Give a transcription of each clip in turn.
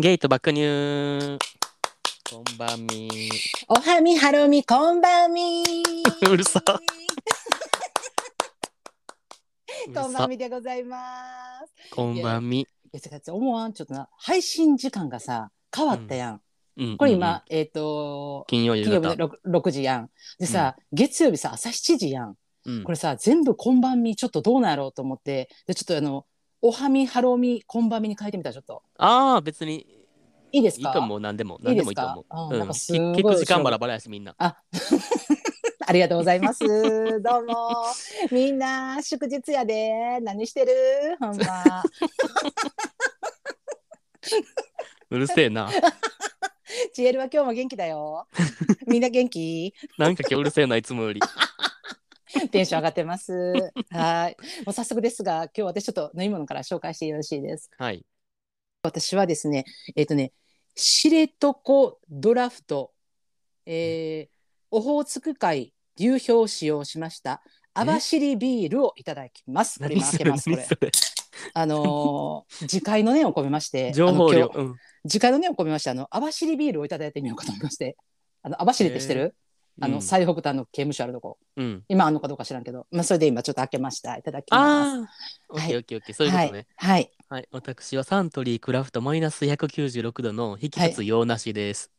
ゲート爆乳。こんばんみ。おはみはろみこんばんみ。うるさ。こんばんみでございます。こんばんみ。いや思わん。ちょっとな配信時間がさ変わったやん、うん。これ今、えっ、と金曜日の 6, 6時やん。でさ、月曜日さ朝7時やん。うん。これさ全部こんばんみちょっとどうなろうと思って。でちょっとあのおはみはろみこんばんみに変えてみたらちょっとああ、別にいいですか？いいと思う。何でも。何でもいいと思う。うんうんなんかすごい聞く時間バラバラやし、みんな。あ ありがとうございます。どうも。みんな、祝日やで。何してる？ほんま。うるせえな。チエルは今日も元気だよ。みんな元気？なんか今日うるせえな、いつもより。テンション上がってます。はい。もう早速ですが、今日私ちょっと飲み物から紹介してよろしいです。はい。私はですね、えっ、とね、知床ドラフト、えー、オホーツク海流氷を使用しました網走ビールをいただきます。これ今開けます、これ。あのー、自戒の念を込めまして、情報量。うん。自戒の念を込めまして、あの網走ビールをいただいてみようかと思いまして、あの網走って知ってる、あのうん最北端の刑務所あるとこ、うん。今あんのかどうか知らんけど、まあそれで今ちょっと開けました。いただきます。ああ。オッケーオッケーオッケー。そういうことね。はい。はい。はい。私はサントリークラフトマイナス196度の引き立つ洋なしです。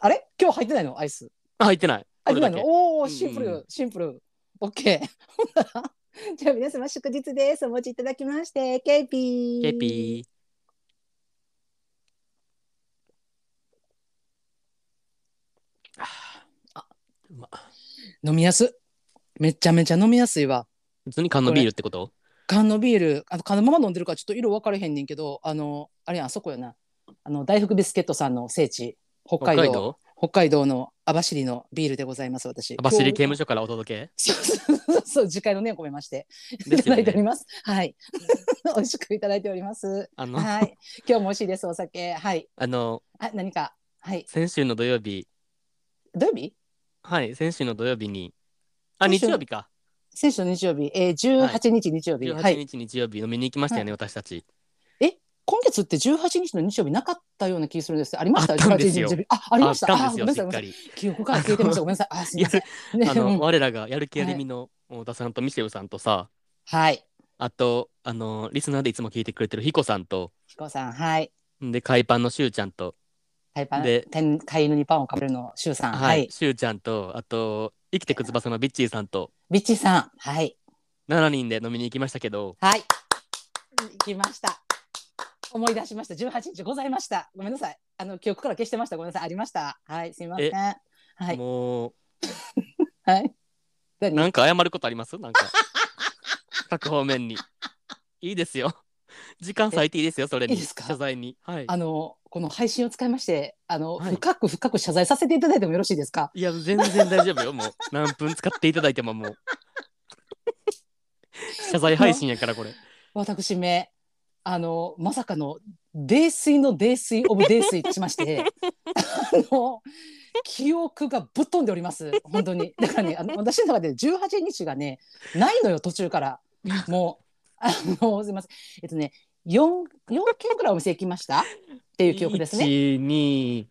あれ？今日入ってないの？アイス。あ、入ってない。入ってないの？これだけおおうんシンプル、うんシンプル。オッケー。ほんならじゃあ皆様祝日です。お持ちいただきまして、 KP。KP。ま飲みやす。めちゃめちゃ飲みやすいわ。普通に缶のビールってこと？缶のビール、あの缶のまま飲んでるからちょっと色分かれへんねんけど、あの、あれやん、あそこやな。あの、大福ビスケットさんの聖地、北海道。北海道？の網走のビールでございます、私。網走刑務所。所からお届け？そう次回の念を込めまして。いですよただいておりね。ます。はい。美味しくいただいております。あの、はい。今日も美味しいです、お酒。はい。あの、あ、何か？はい。先週の土曜日、土曜日？はい、先週の土曜日に、あ、先週日曜日か。先週の日曜日、えー、18日日曜日。は18い。日日曜日飲みに行きましたよね、私たち。今月って18日の日曜日なかったような気がするんです。ありました？あったんですよ18日日曜日あ、ありました。あったごめんなさい、しっかごめんなさい。り。記憶から消えてました。ごめんなさい。あ、すみません。ねあの、うん我らがやる気ありみの太田さんとミシェルさんとさ、はい。あと、あの、リスナーでいつも聞いてくれてるヒコさんと、ヒコさん、はい。で、海パンのしゅうちゃんと、タイパン、で天飼い犬にパンをかぶるの、シュウさん。ははいい。しゅうちゃんと、あと、生きてくつばさのビッチーさんと、ビッチーさん。はい。7人で飲みに行きましたけど、はい。行きました。思い出しました。18日ございました。ごめんなさい。あの、記憶から消してました。ごめんなさい。ありました。はい。すみません。はい。も はい。なんか謝ることあります？なんか、各方面に。いいですよ。時間割いていいですよ、それに。謝罪に。はい。あの、この配信を使いまして、あの、はい。深く深く謝罪させていただいてもよろしいですか？いや、全然大丈夫よ。もう、何分使っていただいてももう。謝罪配信やから、これ。私めあのまさかの泥酔の泥酔オブ泥酔としまして あの記憶がぶっ飛んでおります。本当に。だからねあの私の中で18日がねないのよ途中から。もうあのすみません。えっとね 4, 4軒ぐらいお店行きました？っていう記憶ですね。1、2、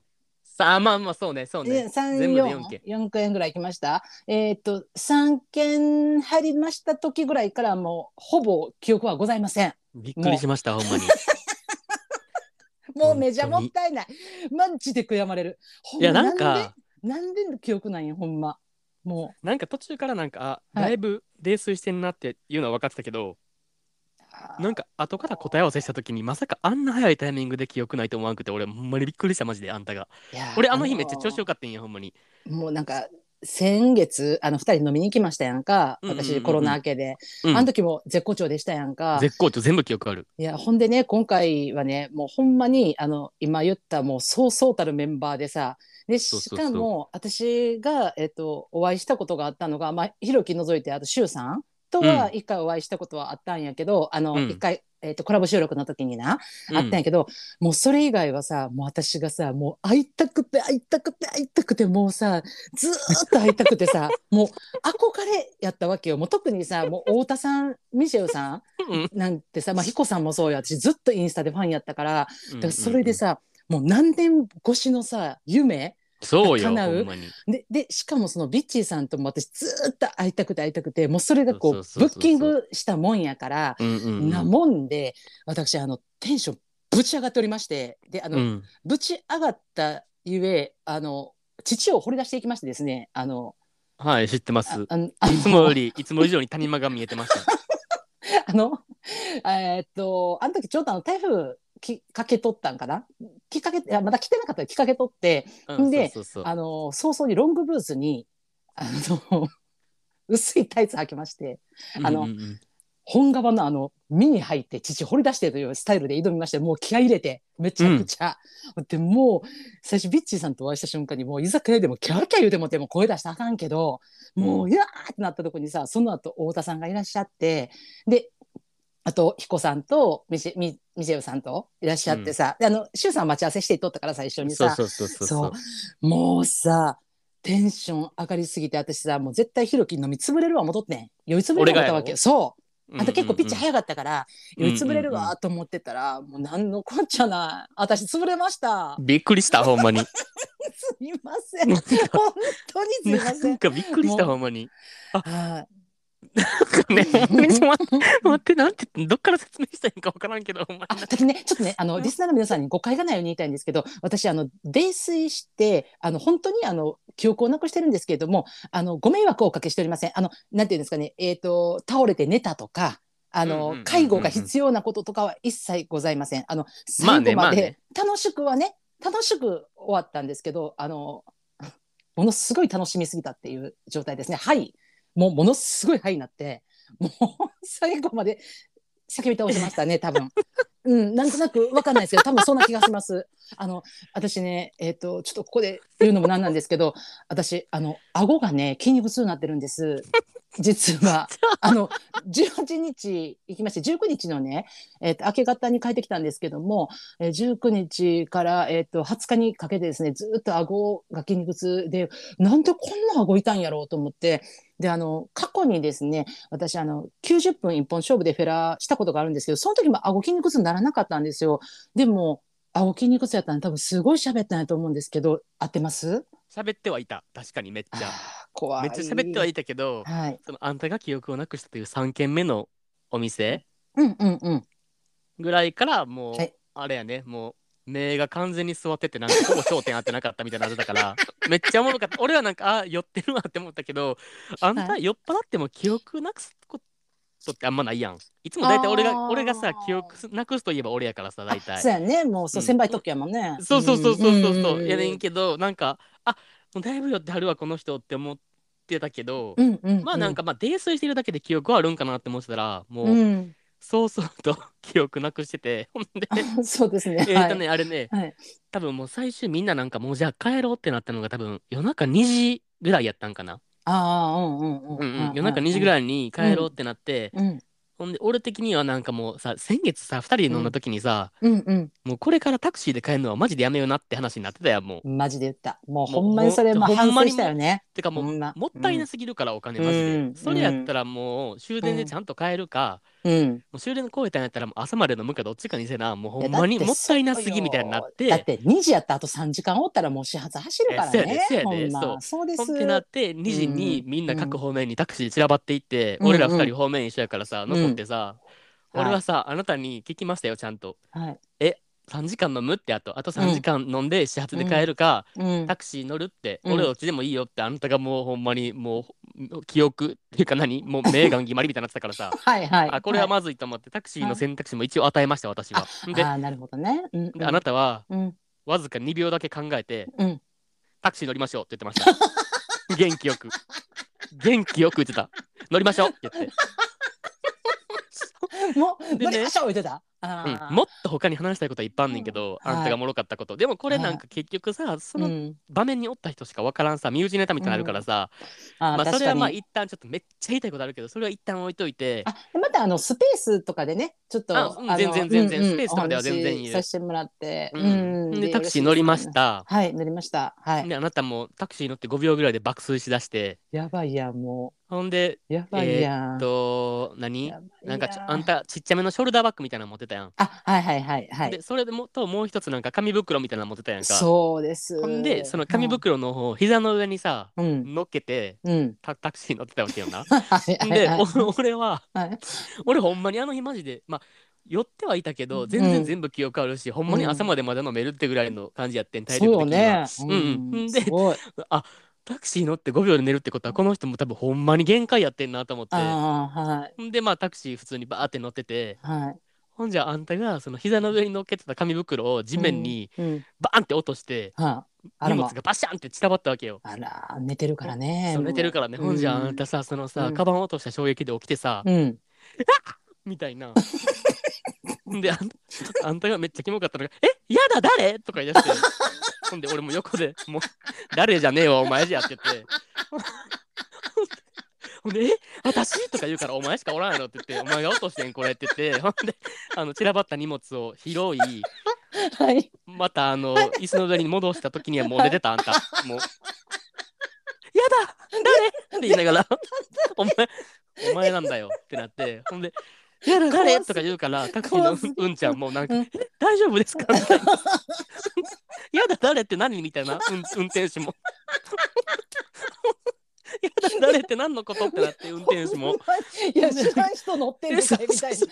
3、まあまあ、そうね、そうね。三全部で四4件。四件ぐらい行きました。えーっと3件入りました時ぐらいからもうほぼ記憶はございません。びっくりしました、ほんまに。もうめちゃもったいない。マジで悔やまれる。ほいや、まなんか、なんで記憶なんや、ほんま。もなんか途中からなんか、あ、はいだいぶ泥酔してんなっていうのは分かってたけど、う。なんか後から答え合わせした時にまさかあんな早いタイミングで記憶ないと思わんくて俺ほんまにびっくりしたマジであんたが。俺あの日めっちゃ調子よかかったんやほんまに。もうなんか、先月、あの、二人飲みに行きましたやんか。私、コロナ明けで。うん。あの時も絶好調でしたやんか。絶好調全部記憶ある。いや、ほんでね、今回はね、もうほんまに、あの、今言ったもうそうそうたるメンバーでさ、で、しかも、私が、えっと、お会いしたことがあったのが、まあ、ひろき除いて、あと、しゅうさんとは一回お会いしたことはあったんやけど、あの、うん。一回、えっと、コラボ収録の時にな、うん。あったんやけど、もうそれ以外はさ、もう私がさ、もう会いたくて会いたくて会いたくて、もうさ、ずーっと会いたくてさ、もう憧れやったわけよ。もう特にさ、もう太田さん、ミシェルさんうん。なんてさ、まあ、彦さんもそうや私ずっとインスタでファンやったから、だからそれでさ、もう何年越しのさ夢そうよ、叶うほんまに。ででしかもそのビッチーさんとも私ずーっと会いたくて会いたくてもうそれがこうそうそうそうそうブッキングしたもんやから、うんうんうん。なもんで私あのテンションぶち上がっておりましてであの、うん。ぶち上がったゆえあの父を掘り出していきましてですねあのはい、知ってます。ああのあいつもより、いつも以上に谷間が見えてました。あの、えーっと、あの時ちょうどあの台風きかけとったんかな？きっかけ、いやまだ来てなかった。らきっかけとって、うん、でそうそうそう。あの、早々にロングブーツに、あの、薄いタイツ履きまして、あのうんうんうん。本革のあの、身に入って父掘り出してというスタイルで挑みまして、もう気合い入れて、めちゃくちゃ。で、もう、最初ビッチーさんとお会いした瞬間に、もう居酒屋でもキャーキャー言うてもっても声出したらあかんけど、もう、いやーってなったとこにさ、その後、太田さんがいらっしゃって、で、あと、彦さんと、ミシェ、ミミシェルさんといらっしゃってさ、であの、シュウさん待ち合わせしていっとったからさ、一緒にさ、そうそうそうそう。もうさ、テンション上がりすぎて、私さ、もう絶対ヒロキ飲み潰れるわ、戻ってん。酔い潰れるわ思ったわけよ。そう。あんた結構ピッチい。早かったから、うんうん酔い潰れるわと思ってたら、もう何のこっちゃない。私潰れました。びっくりした、ほんまに。すいません。本か当にすいませなんん。かびっくりした、ほんまに。はい。ね、ほんまにちょっと待ってなんて、どっから説明したらいいかわからんけど、ほんまあ、に。だってね、ちょっとね、あの、リスナーの皆さんに誤解がないように言いたいんですけど、私、あの、泥酔して、あの、本当に、あの、記憶をなくしてるんですけれども、あの、ご迷惑をおかけしておりません。あの、なんていうんですかね、えっ、と、倒れて寝たとか、あのん、介護が必要なこととかは一切ございません。あの、最後まで楽しくはね、楽しく終わったんですけど、あの、ものすごい楽しみすぎたっていう状態ですね。はい。もう、ものすごいはいになって、もう、最後まで叫び倒しましたね、多分。うん、なんとなくわかんないですけど、多分そんな気がします。あの、私ね、えっ、と、ちょっとここで言うのもなんなんですけど、私、あの、顎がね、筋肉痛になってるんです。実は。あの、18日行きまして、19日のね、えっ、と、明け方に帰ってきたんですけども、えー、19日から、えっ、と、20日にかけてですね、ずーっと顎が筋肉痛で、なんでこんな顎痛いんやろうと思って、で、あの、過去にですね、私、あの、90分一本勝負でフェラーしたことがあるんですけど、その時も顎筋肉痛にならなかったんですよ。でも、顎筋肉痛やったら多分すごい喋ったんやと思うんですけど、合ってます？喋ってはいた。確かにめっちゃ。怖い。めっちゃ喋ってはいたけど、はい。そのあんたが記憶をなくしたという3軒目のお店うんうんうん。ぐらいからもう、はいあれやねもう目が完全に座っててなんかほぼ焦点合ってなかったみたいなのだから めっちゃおもろかった俺はなんかあ酔ってるわって思ったけどあんたはい酔っ払っても記憶なくすことってあんまないやんいつも大体俺が俺がさ記憶すなくすといえば俺やからさ大体そうやね。もう、そう、うん先輩特許やもんね。そうそうそうそうそうそう、やねんけどなんかあもうだいぶ酔ってはるわこの人って思ってたけど、うんうんうん。まあなんかまあ泥酔してるだけで記憶はあるんかなって思ってたらもう、うん。そうそうと記憶なくしててほんで そうですね。えっとね、あれね、はい。多分もう最終みんななんかもうじゃあ帰ろうってなったのが多分夜中2時ぐらいやったんかな。ああ、うんうんうん。うんうん、夜中2時ぐい。らいに帰ろうってなって、うんほんで俺的にはなんかもうさ先月さ2人で飲んだ時にさ、うんうん。もうこれからタクシーで帰るのはマジでやめようなって話になってたやんもう。マジで言った。もうほんまにそれもほんまにしたよね。てかもう、もったいなすぎるからお金マジで、うん。それやったらもう終電でちゃんと帰るか、うん。もう終電超えたんやったらもう朝まで飲むかどっちかにせなもうほんまにもったいなすぎみたいになって。だって2時やったあと3時間おったらもう始発走るからえそうやねで。そうやでそう。そうです。ってなって2時にうんみんな各方面にタクシー散らばっていって、うん俺ら2人方面一緒やからさ、ん残ってさ、うん。俺はさ、あなたに聞きましたよちゃんと。はい。3時間飲むってあとあと3時間飲んで始発で帰るか、うんタクシー乗るって、うん俺どっちでもいいよってあなたがもうほんまにもう記憶っていうか何？もう目がん決まりみたいになってたからさはいはい。あこれはまずいと思ってタクシーの選択肢も一応与えました私は。でああ、なるほどね。うんうんであなたはうんわずか2秒だけ考えてうん。タクシー乗りましょうって言ってました。元気よく。元気よく言ってた。乗りましょうって言って。もう、でね乗りましょう言ってた？うん、もっと他に話したいことはいっぱいあんねんけど、うん。あんたがおもろかったこと。でもこれなんか結局さ、そのうん。場面におった人しかわからんさ、身内ネタみたいになるからさ、あーまあそれはまあ一旦ちょっとめっちゃ言いたいことあるけど、それは一旦置いといて、あまたあのスペースとかでねちょっとあうんの全然全然うんうんスペースとかでは全然いいさせてもらって、うんうんでタクシー乗りまし。た。はい乗りました。はい。であなたもタクシー乗って5秒ぐらいで爆睡しだしてやばいやんもほんでうやばいやん。えーっと何？なんかあんたちっちゃめのショルダーバッグみたいなの持ってたやん。あはいはいはいはい。でそれでもともう一つなんか紙袋みたいなの持ってたやんか。そうです。ほんでその紙袋の方を膝の上にさうん乗っけてうん。タタクシー乗ってたわけよな。はいはいで、はいお俺ははい俺ほんまにあの日マジでまあ酔ってはいたけど全然全部記憶あるし、ほんまに朝までまだ飲めるってぐらいの感じやってん体力そう的には。ね。うんうんですごい。あタクシー乗って5秒で寝るってことはこの人も多分ほんまに限界やってんなと思ってはいでまあタクシー普通にバーって乗っててはい。ほんじゃあんたがその膝の上に乗っけてた紙袋を地面にうん。うんバーンって落として、はい。あ荷物がバシャンって散らばったわけよ。あら寝てるからね。そう寝てるからね、ほんじゃああんたさそのさ、カバン落とした衝撃で起きてさ、うん。みたいな。であん あんたがめっちゃキモかったのが「えやだ誰?」とか言い出して ほんで俺も横で「もう誰じゃねえわお前じゃ」って言ってほんで「え私?」とか言うから「お前しかおらんやろ」って言って「お前が落としてんこれ」って言ってほんであの散らばった荷物を拾い はい。またあの椅子の上に戻した時にはもう寝てたあんたもう「やだ誰?」って言いながら「お前お前なんだよ」ってなってほんで「やだ誰?」とか言うからタクシーのうんうんちゃんもなんかうん「え大丈夫ですか?」みたいな「やだ誰って何?」みたいな、うん、運転手も。やだ誰って何のこと？ってなって運転手も。いや知らん人乗ってんのかい？みたいな。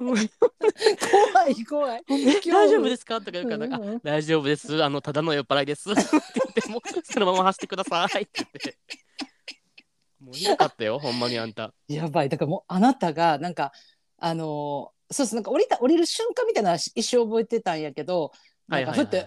怖い怖い。え大丈夫ですか？とか言うから、うんうんうんあ大丈夫です。あの、ただの酔っ払いです。って言って、もう、そのまま走ってくださいって言って。もうひどかったよ、ほんまにあんた。やばいだからもうあなたがなんかあのーそうそうなんか降りた降りる瞬間みたいな一生覚えてたんやけどなんかふって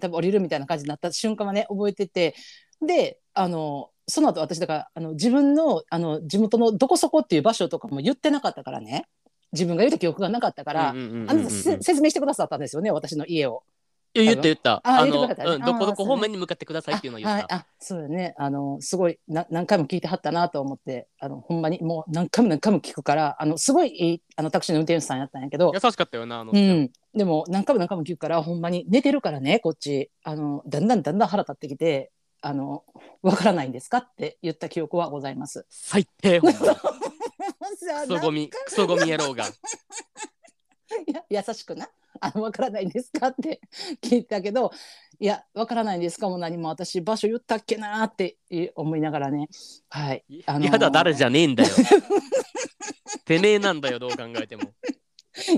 多分降りるみたいな感じになった瞬間はね覚えててであのその後私だからあの自分のあの地元のどこそこっていう場所とかも言ってなかったからね自分が言った記憶がなかったから、あなたせ説明してくださったんですよね私の家を。いや言った言った。ああの、うん、どこどこ方面に向かってくださいっていうのを言あはい、った。あそうだねあのすごいな何回も聞いてはったなと思ってあのほんまにもう何回も何回も聞くからあのすごいいいあのタクシーの運転手さんやったんやけど優、しかったよな、あの人。うん、でも何回も何回も聞くからほんまに寝てるからねこっちあのだんだんだんだん腹立ってきてあのわからないんですかって言った記憶はございます。最低、ほんま。ククソゴミ、クソゴミ野郎が。いや優しくな あのわからないんですか？って 聞いたけどいやわからないんですか？も何も私場所言ったっけなって思いながらねはい、あのーやだ、誰じゃねえんだよ。てめえなんだよ、どう考えても。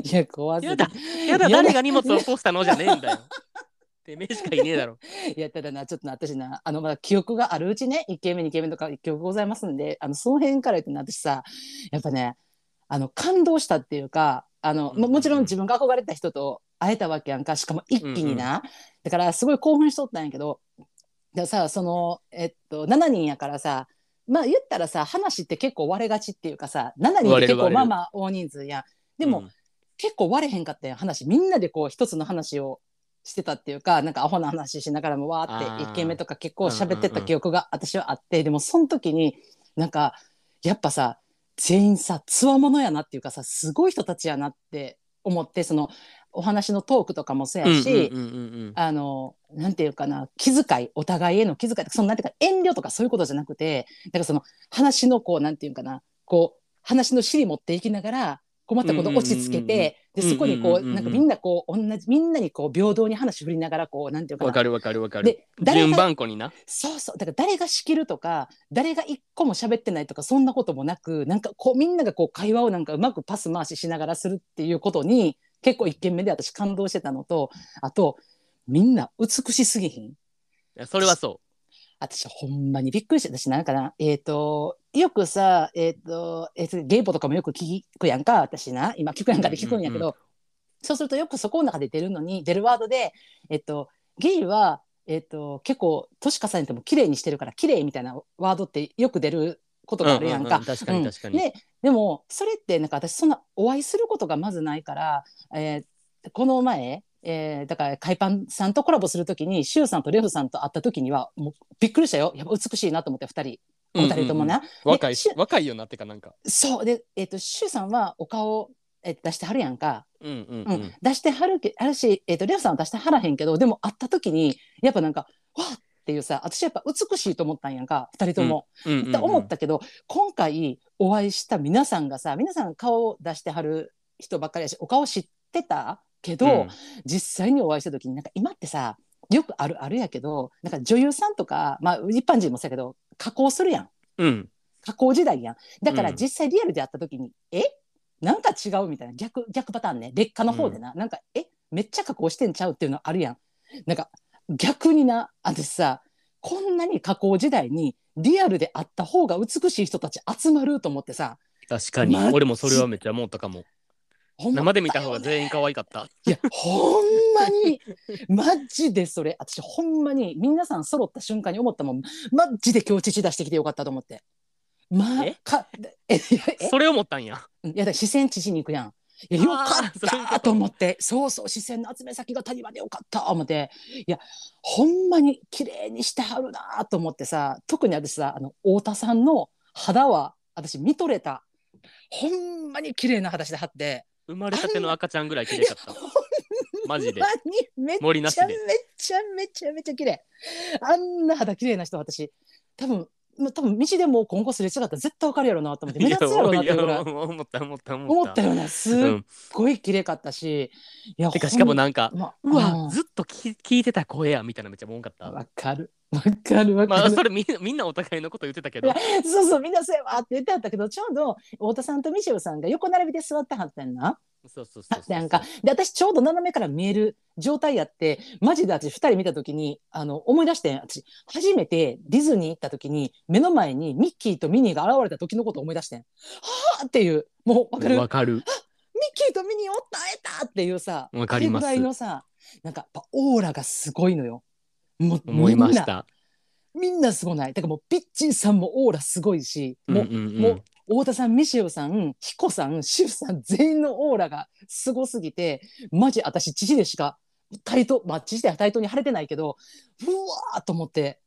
いや怖すぎやだ、やだ、誰が荷物を落としたのじゃねえんだよ。てめえしかいねえだろ。いやただなちょっとな私なあのまだ記憶があるうちね1軒目2軒目とか記憶ございますんであのその辺から言ってね私さやっぱねあの感動したっていうかあの、ももちろん自分が憧れた人と会えたわけやんか。しかも一気にな、だからすごい興奮しとったんやけど。でさそのえっと7人やからさまあ言ったらさ話って結構割れがちっていうかさ7人って結構まあまあ大人数やん。でも、うん。結構割れへんかったやん話。みんなでこう一つの話をしてたっていうかなんかアホな話しながらもわーってあー1軒目とか結構喋ってた記憶が私はあって、でもその時になんかやっぱさ全員さつわものやなっていうかさすごい人たちやなって思ってそのお話のトークとかもそうやし、うんうんうんうんあのなんていうかな気遣いお互いへの気遣いとかそのなんていうか遠慮とかそういうことじゃなくてだからその話のこうなんていうかなこう話の尻持っていきながらこうまたこの落ち着けて、でそこにこうなんかみんなこう同じみんなにこう平等に話振りながらこうなんていうかな。わかるわかるわかる。で誰順が番こにな。そうそう。だから誰が仕切るとか誰が一個も喋ってないとかそんなこともなくなんかこうみんながこう会話をなんかうまくパス回ししながらするっていうことに結構一軒目で私感動してたのとあとみんな美しすぎひん？いやそれはそ私ほんまにびっくりして私なんかなえっ、とよくさえっ、と,、えーとゲイポとかもよく聞くやんか私な。今聞くやんかで聞くんやけど、うんそうするとよくそこの中で出るのに出るワードでえっ、とゲイはえっ、と結構年重ねても綺麗にしてるから綺麗みたいなワードってよく出ることがあるやんか。うんうんうん確かに確かに。ででもそれってなんか私そんなお会いすることがまずないから、えーこの前、えーだから海パンさんとコラボするときにシュウさんとレフさんと会った時にはもうびっくりしたよ。やっぱ美しいなと思って2人。お二人ともな。若いし若いよなってかなんか。そう。で、えー、とシュウさんはお顔え出してはるやんか、うんうんううん。ん。出してはるけあるし、えっとレオさんは出してはらへんけどでも会った時にやっぱなんかわっっていうさ私やっぱ美しいと思ったんやんか。2人とも。うんうんうんって思ったけど今回お会いした皆さんがさ皆さん顔を出してはる人ばっかりやしお顔知ってた？けど、うん。実際にお会いした時になんか今ってさよくあるあるやけどなんか女優さんとか、まあ、一般人もそうやけど加工するやん。うん。加工時代やん。だからうん。実際リアルで会った時に、え？なんか違うみたいな。逆逆パターンね。劣化の方でな、なんかえ？めっちゃ加工してんちゃうっていうのあるやん。なんか逆にな。私さこんなに加工時代にリアルで会った方が美しい人たち集まると思ってさ。確かに。俺もそれはめっちゃ思ったかも。生で見た方が全員可愛かった。いやほんまに。マジでそれ。私ほんまに皆さん揃った瞬間に思ったもん。マジで今日父出してきてよかったと思って。まえ？かえそれ思ったんや。いやだ視線父に行くやん。いやよかったと。思って。そうそう視線の集め先が谷間でよかった。思って。いやほんまに綺麗にしてはるなと思ってさ。特に私さあの太田さんの肌は私見とれた。ほんまに綺麗な肌してはって生まれたての赤ちゃんぐらい綺麗かった。マジで。めっちゃめ森なしで。ちゃめちゃめちゃ綺麗。あんな肌綺麗な人私。多分ま多分道でもう今後すれ違ったら絶対わかるやろなと思って 目立つやろなっていうぐらいいや思った思った思った。思ったようなすっうん。ごい綺麗かったし、いやてかしかもなんか、まうわ、んずっと聞聞いてた声やみたいなめっちゃ多かった。わかるわかるわかる、まあそれみんなみんなお互いのこと言ってたけど。そうそうみんなそうやわって言ってはったけどちょうど太田さんとミシェルさんが横並びで座ってはったんなそうそうそう。なんかで私ちょうど斜めから見える状態やってマジで私2人見た時にあの思い出してん。私初めてディズニー行った時に目の前にミッキーとミニーが現れた時のことを思い出してん。はあっていう。もうわかる。わかる。ミッキーとミニーおった会えたっていうさわかります。あれぐらいのさなんかオーラがすごいのよ。もう思いました。みんなすごない。だからもうピッチーさんもオーラすごいし、もううんうんうん。もう太田さんミシェルさん彦さんシュウさん全員のオーラがすごすぎてマジ私父でしか対等まあ父では対等に晴れてないけどうわーと思って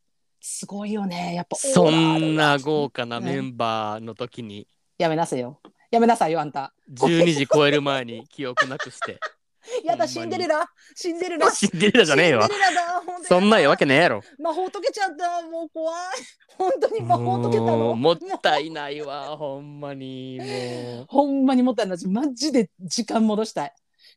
すごいよね。やっぱそんな豪華なメンバーの時に。やめなさいよ。やめなさいよあんた。12時超える前に記憶なくして やだシンデレラシンデレラシンデレラじゃねえよシンデレラだほんでそんなわけねえやろ。魔法解けちゃった。もう怖い。本当に魔法解けたものうもったいないわほんまにもう。ほんまにもったいない。私マジで時間戻したい。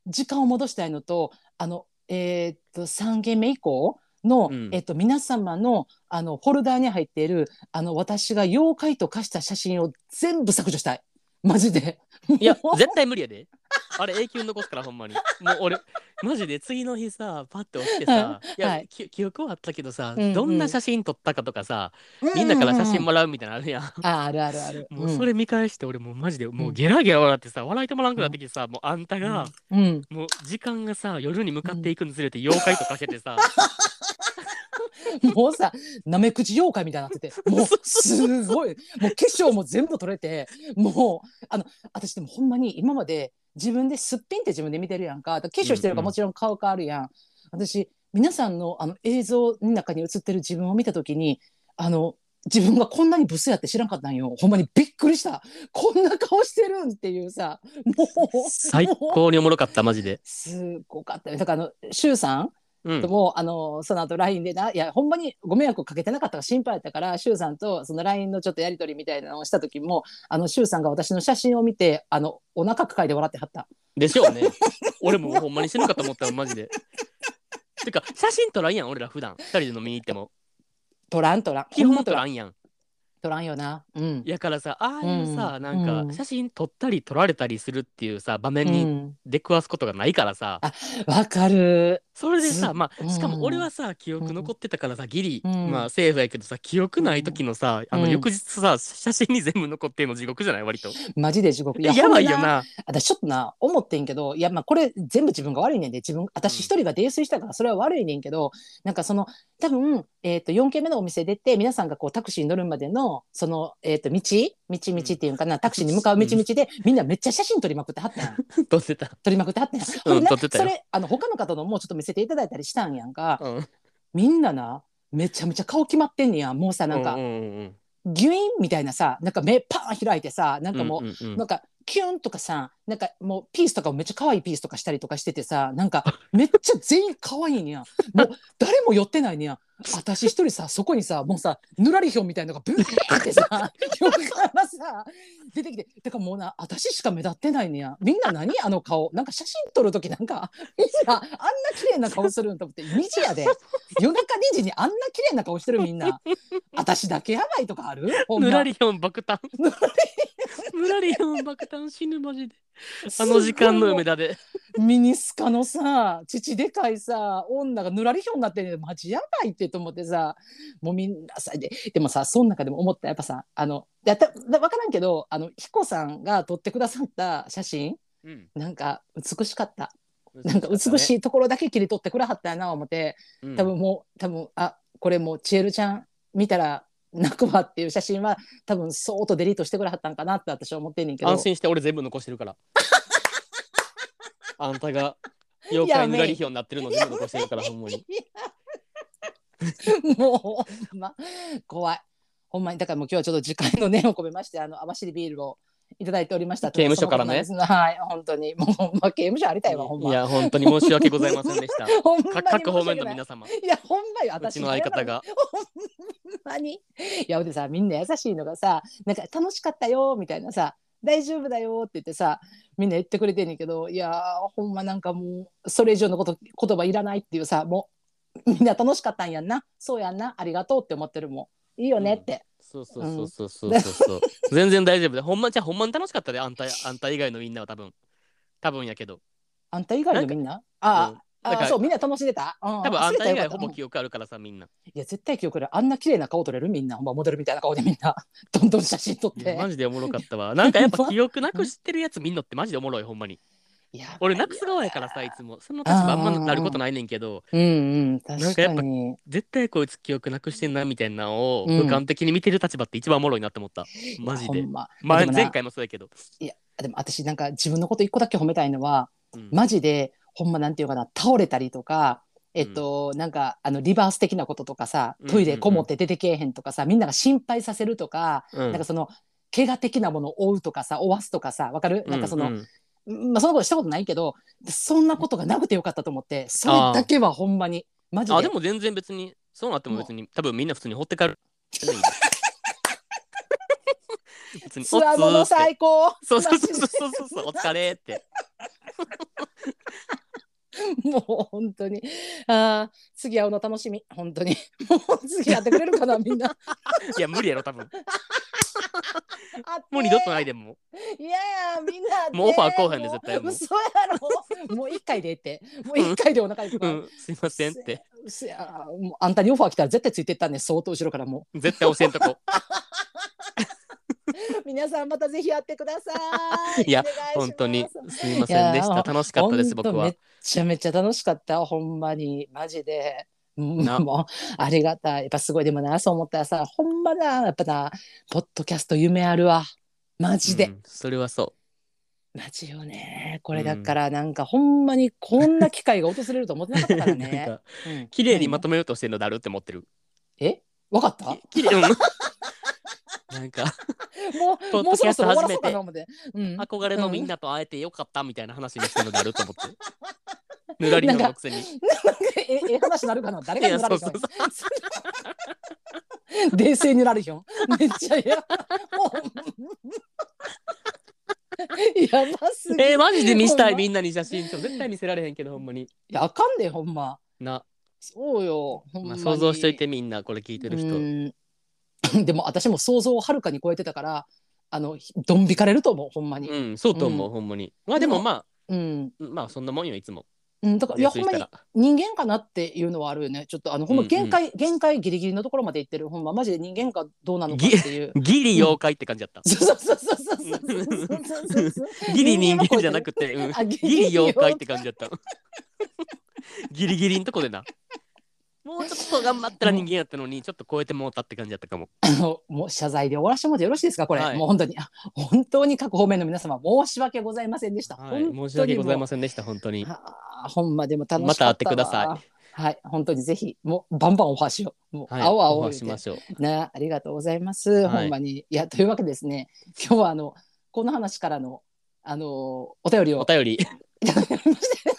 時間を戻したいのとあのえーっと3件目以降の、うん。えっと、皆様のあのフォルダーに入っているあの私が妖怪と化した写真を全部削除したい。マジで。いや絶対無理やであれ永久に残すからほんまに。もう俺マジで次の日さパッて起きてさ、はい。い、や、はい。き記憶はあったけどさ、うんうん。どんな写真撮ったかとかさ、みんなから写真もららうみたいなのあるやん、ああるあるある。もうそれ見返して俺もうマジでもうゲラゲラ笑ってさ笑い止まらんくなってきてさ、もうあんたが、うん、うん。もう時間がさ夜に向かっていくにつれて妖怪とか けてさ、もうさなめくじ妖怪みたいになってて もうすごい。もう化粧も全部取れてもうあの私でもほんまに今まで自分ですっぴんって自分で見てるやんか。化粧してるからもちろん顔変わるやん、私皆さんのあの映像の中に映ってる自分を見た時にあの自分がこんなにブスやって知らんかったんよ。ほんまにびっくりした。こんな顔してるんっていうさ。もう。最高におもろかったマジで。すごかったよ。だからあのシュウさんうんともあのその後 LINE でないやほんまにご迷惑をかけてなかったから心配やったから周さんとその LINE のちょっとやり取りみたいなのをした時もあの周さんが私の写真を見てあのお腹抱えて笑ってはったでしょうね。俺もほんまに死ぬかと思ったわマジで。てか写真撮らんやん俺ら普段二人で飲みに行ってもトラントラン基本撮らんやん。トランよな。うん。やからさああいうさ、うん。なんうん。か写真撮ったり撮られたりするっていうさ場面にうん。出くわすことがないからさ、わかる。それでさすまあしかうん。も俺はさ記憶残ってたからさギリ、うん。まあセーフやけどさ記憶ない時のさ、あのうん。翌日さ写真に全部残ってんの地獄じゃない？割と。マジで地獄。やばいよな。私ちょっとな思ってんけどいやまあこれ全部自分が悪いねんで自分私一人が泥酔したからそれは悪いねんけどなんかその多分、えー、と4軒目のお店出て皆さんがこうタクシーに乗るまでのその、えー、と道道道っていうのかなタクシーに向かう道々でみんなめっちゃ写真撮りまくってはったやん。撮ってた。撮りまくってはったやん。うん撮ってたよ。それあの他の方のもちょっと見せていただいたりしたんやんか。うん。みんななめちゃめちゃ顔決まってんねや。もうさなんか、うんうんうん。ギュインみたいなさなんか目パーン開いてさなんかもう、うんうんうん。なんかキュンとかさなんかもうピースとかもめっちゃ可愛いピースとかしたりとかしててさなんかめっちゃ全員可愛いにや。もう誰も寄ってないねや。私一人さそこにさもうさぬらりひょんみたいなのがブーってさ 横からさ出てきてだからもうな私しか目立ってないねや。みんな何あの顔？なんか写真撮る時なんかみん。なあんな綺麗な顔するんと思って2時やで。夜中2時にあんな綺麗な顔してるみんな。私だけやばいとかある？ぬらりひょん爆誕。ぬらりひょん爆誕死ぬマジであの時間の梅田で。ミニスカのさ父でかいさ女がぬらりひょんになってねマジやばいってと思ってさもうみんなさででもさその中でも思ったやっぱさあのやった分からんけどあの彦さんが撮ってくださった写真うん。なんか美しかった。なんか美しいところだけ切り取ってくれはったやな思って。い多分もう多分あこれもうちえるちゃん見たら泣くわっていう写真は多分そーっとデリートしてくれはったんかなって私は思ってんねんけど。安心して俺全部残してるから。あんたが妖怪ぬらりひょんになってるの全部残してるからほんまに。もうほんま。怖い。ほんまに。だからもう今日はちょっと時間の念を込めましてあの網走ビールをいただいておりました刑務所からね。はい本当に。もうほんま刑務所ありたいわほんま。いや本当に申し訳ございませんでした。ほんま各方面の皆様。いやほんまよう私ちの相方が。ほんまに。いやでさみんな優しいのがさなんか楽しかったよみたいなさ大丈夫だよって言ってさみんな言ってくれてんねんけどいやーほんまなんかもうそれ以上のこと言葉いらないっていうさもうみんな楽しかったんやんな。そうやんな。ありがとうって思ってるもん。いいよねって、そうそうそうそうそうそう。そう全然大丈夫でほんまじゃあほんまに楽しかったであんたあんた以外のみんなは多分。多分やけど。あんた以外のみんな？あうん。あ、あそうみんな楽しんでた、うん、多分あんた以外ほぼ記憶あるからさみんな。いや絶対記憶ある。あんな綺麗な顔撮れる？みんな。ほんまモデルみたいな顔でみんな。どんどん写真撮っいてやマジでおもろかったわ。なんかやっぱ 記憶なくしてるやつみんなってマジでおもろいほんまに。いや俺なくす側やからさいつも。その立場あんまなることないねんけど。うんうん確なんかやっぱかに絶対こいつ記憶なくしてんなみたいなのをうん。俯瞰的に見てる立場って一番おもろいなって思った。マジで。ま。前前回もそうやけど。いやでも私なんか自分のこと一個だけ褒めたいのはうん。マジでほんまなんていうかな倒れたりとかえっと、なんかあのリバース的なこととかさうんトイレこもって出てけえへんとかさ、みんなが心配させるとか、うん。なんかその怪我的なものを負うとかさ負わすとかさわかる？なんかその、うんまあそんなことしたことないけどそんなことがなくてよかったと思ってそれだけはほんまにマジで。あでも全然別にそうなっても別に多分みんな普通に掘って帰る。別につわもの最高。そうそうそうそうそうそうお疲れって もう本当に。あー次会うの楽しみ。本当に。もう次会ってくれるかな みんな。いや無理やろ多分。もう二度とないでも。いやいやみんなもうオファー来おへんで絶対もう。嘘やろ。もう一回でって。もう一回でお腹いくから、うん。すいませんって。せやもうあんたにオファー来たら絶対ついてったね相当後ろからも絶対教えんとこ。う 皆さんまたぜひ会ってください。いや本当にすみませんでした。楽しかったです僕は。めっちゃめちゃ楽しかった。ほんまにマジで。もうありがたい。やっぱすごいでもなそう思ったらさほんまなやっぱなポッドキャスト夢あるわ。マジで、うんそれはそマジよね。これだからなんかほんまにこんな機会が訪れると思ってなかったからね。綺麗にまとめようとしてるのだるって思ってる。え？わかった？き綺麗うんなんかもう もうそろそろて。かな思って。うん、憧れのみんなと会えてよかったみたいな話にしてるのだると思って。ぬらりのくせに。なんかええ え話なるかな誰がぬらりひょん？冷静にぬらりひょん。めっちゃややばすぎえー、マジで見したいみんなに写真。絶対見せられへんけどほんまに。いやあかんでほんま。な、そうよままあ、に想像しといてみんなこれ聞いてる人。うん でも私も想像をはるかに超えてたからあのどん引かれると思うほんまに、うん、そうと思う、うん、ほんまに。まあでもまあ、うん、まあそんなもんよいつも。うん、だからいやほんまに人間かなっていうのはあるよね。ちょっとあのほんま限界、うん。うん、限界ギリギリのところまでいってる。ほんまマジで人間かどうなのかっていう。ギリ妖怪って感じだった、うん、そうそうそうそうそうギリ人間じゃなくて、うん、ギリ妖怪って感じだったギリギリのとこでなもうちょっと頑張ったら人間やったのにちょっと超えてもうたって感じだったかも。あ のもう謝罪で終わらせてもらってよろしいですかこれ、はいもう本当に。あ本当に各方面の皆様申し訳ございませんでした、はい申し訳ございませんでした本当に。んほんまでも楽しかったわまた会ってください。はい本当にぜひもうバンバンオファーしよう。もう、はい青々オしましょう。ねありがとうございます、はい。ほんまに。いやというわけでですね。今日はあのこの話からのあのお便りを。お便り。いただきまして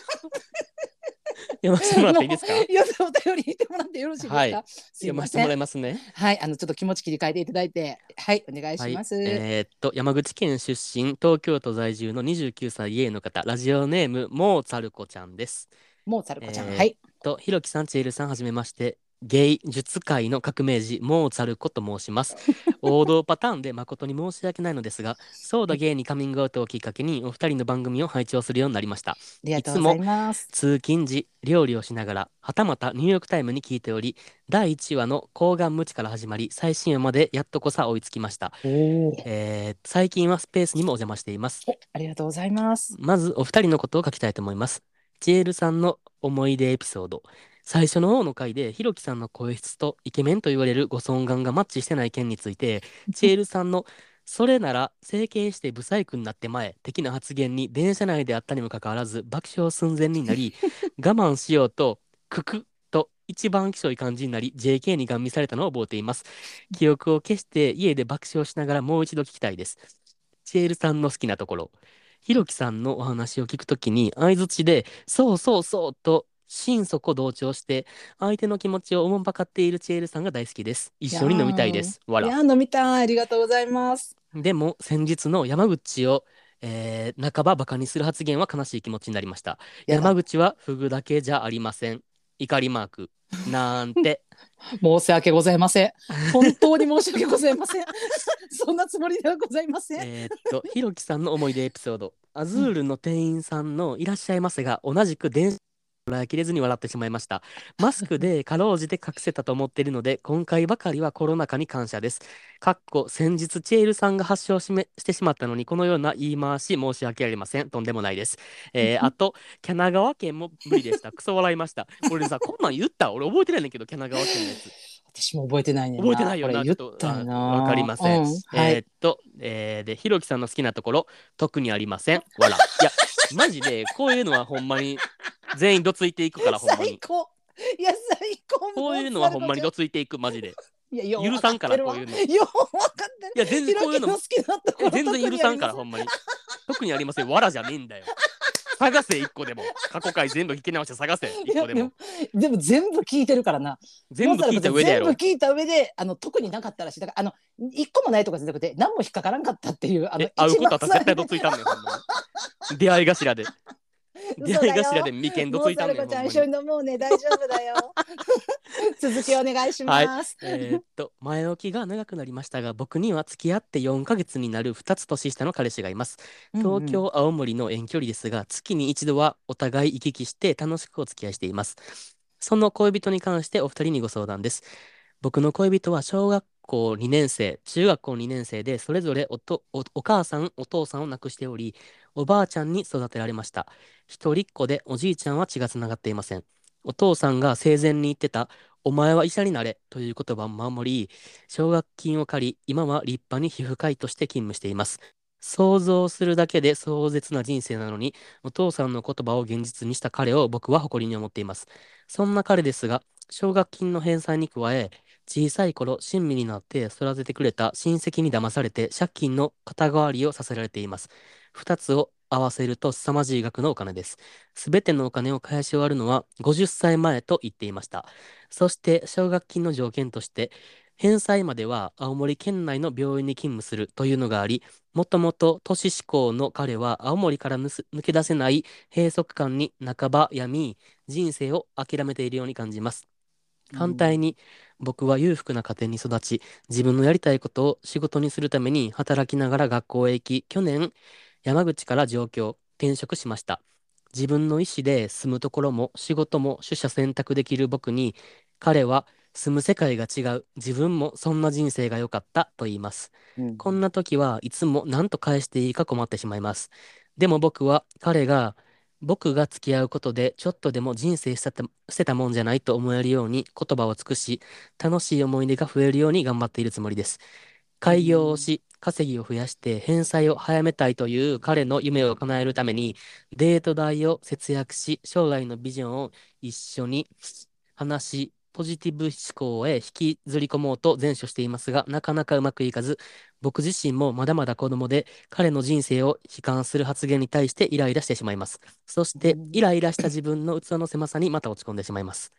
読ませてもらっていいですか？いやお便り言ってもらってよろしいですか、はい。読ませてもらいんますね。はいあのちょっと気持ち切り替えていただいてはいお願いします、はい、えーっと山口県出身東京都在住の29歳 A の方ラジオネームモーツァルコちゃんです。もうさるこちゃん、えーはい。とひろきさんチエルさんはじめましてゲイ術界の革命児モーツァルコと申します。王道パターンで誠に申し訳ないのですがそうだゲイにカミングアウトをきっかけにお二人の番組を拝聴するようになりました。ありがとうございます。通勤時料理をしながらはたまたニューヨークタイムに聞いており第1話の抗がん無知から始まり最新話までやっとこさ追いつきました、えー最近はスペースにもお邪魔しています。ありがとうございます。まずお二人のことを書きたいと思います。チエルさんの思い出エピソード。最初の方の回で、ひろきさんの声質とイケメンと言われるご尊顔がマッチしてない件について、チエルさんのそれなら整形してブサイクになって前的な発言に電車内であったにもかかわらず爆笑寸前になり、我慢しようと、ククッと一番きしょい感じになり、JK にガン見されたのを覚えています。記憶を消して家で爆笑しながらもう一度聞きたいです。チエルさんの好きなところ。ひろきさんのお話を聞くときに相づちで「そうそうそう」と心底同調して相手の気持ちをおもんぱかっているチエールさんが大好きです。一緒に飲みたいです。わいらや飲みたい。ありがとうございます。でも先日の山口を、えー半ばバカにする発言は悲しい気持ちになりました。やだ。山口はフグだけじゃありません。怒りマーク。なんて。申し訳ございません。本当に申し訳ございません。そんなつもりではございません。えーっと ひろきさんの思い出エピソード。アズールの店員さんの「いらっしゃいませ」が同じく電車こらえきれずに笑ってしまいました。マスクでかろうじて隠せたと思っているので今回ばかりはコロナ禍に感謝です。かっこ先日チェールさんが発症しめしてしまったのにこのような言い回し申し訳ありません。とんでもないです。えー あとキャナ川県も無理でした。クソ笑いました。俺さこんなん言った？俺覚えてないねんだけどキャナ川県のやつ。私も覚えてないねん覚えてないよな。言ったよな。あわかりません、うん。はい、えーっと、えーでひろきさんの好きなところ特にありません。わらいやマジでこういうのはほんまに全員どついていくから ほんま最に。高いや最高。こういうのはほんまにどついていくマジで。いやよう許さんからこういうの。いよう分かってる。や全然こういうのひろきの好きなところ全然許さんからほんんまに。特にありません。わらじゃねえんだよ探せ一個でも。過去回全部聞き直して探せ一個でも。でも全部聞いてるからな。全部聞いた上でやろ。全部聞いた上であの特になかったらしい。だからあの一個もないとかじゃなくて何も引っかからんかったっていうあのえ会うことは絶対どついたんねんほんまに。出会い頭で出会い頭で眉間どついたんねんもうちゃん一緒に飲もうね大丈夫だよ。続きお願いします、えーっと前置きが長くなりましたが僕には付き合って4ヶ月になる2つ年下の彼氏がいます。東京、青森の遠距離ですが月に一度はお互い行き来して楽しくお付き合いしています。その恋人に関してお二人にご相談です。僕の恋人は小学校2年生中学校2年生でそれぞれおとおお母さんお父さんを亡くしておりおばあちゃんに育てられました。一人っ子でおじいちゃんは血がつながっていません。お父さんが生前に言ってたお前は医者になれという言葉を守り奨学金を借り今は立派に皮膚科医として勤務しています。想像するだけで壮絶な人生なのにお父さんの言葉を現実にした彼を僕は誇りに思っています。そんな彼ですが奨学金の返済に加え小さい頃親身になって育ててくれた親戚に騙されて借金の肩代わりをさせられています。二つを合わせると凄まじい額のお金です。すべてのお金を返し終わるのは50歳前と言っていました。そして奨学金の条件として返済までは青森県内の病院に勤務するというのがありもともと都市志向の彼は青森から抜け出せない閉塞感に半ば病み人生を諦めているように感じます。反対に僕は裕福な家庭に育ち自分のやりたいことを仕事にするために働きながら学校へ行き去年山口から上京転職しました自分の意思で住むところも仕事も取捨選択できる僕に彼は住む世界が違う自分もそんな人生が良かったと言いますうんこんな時はいつも何と返していいか困ってしまいます。でも僕は彼が僕が付き合うことでちょっとでも人生捨てた捨てたもんじゃないと思えるように言葉を尽くし楽しい思い出が増えるように頑張っているつもりです。開業をし稼ぎを増やして返済を早めたいという彼の夢を叶えるためにデート代を節約し将来のビジョンを一緒に話しポジティブ思考へ引きずり込もうと前処していますが、なかなかうまくいかず、僕自身もまだまだ子供で、彼の人生を悲観する発言に対してイライラしてしまいます。そしてうん、イライラした自分の器の狭さにまた落ち込んでしまいます。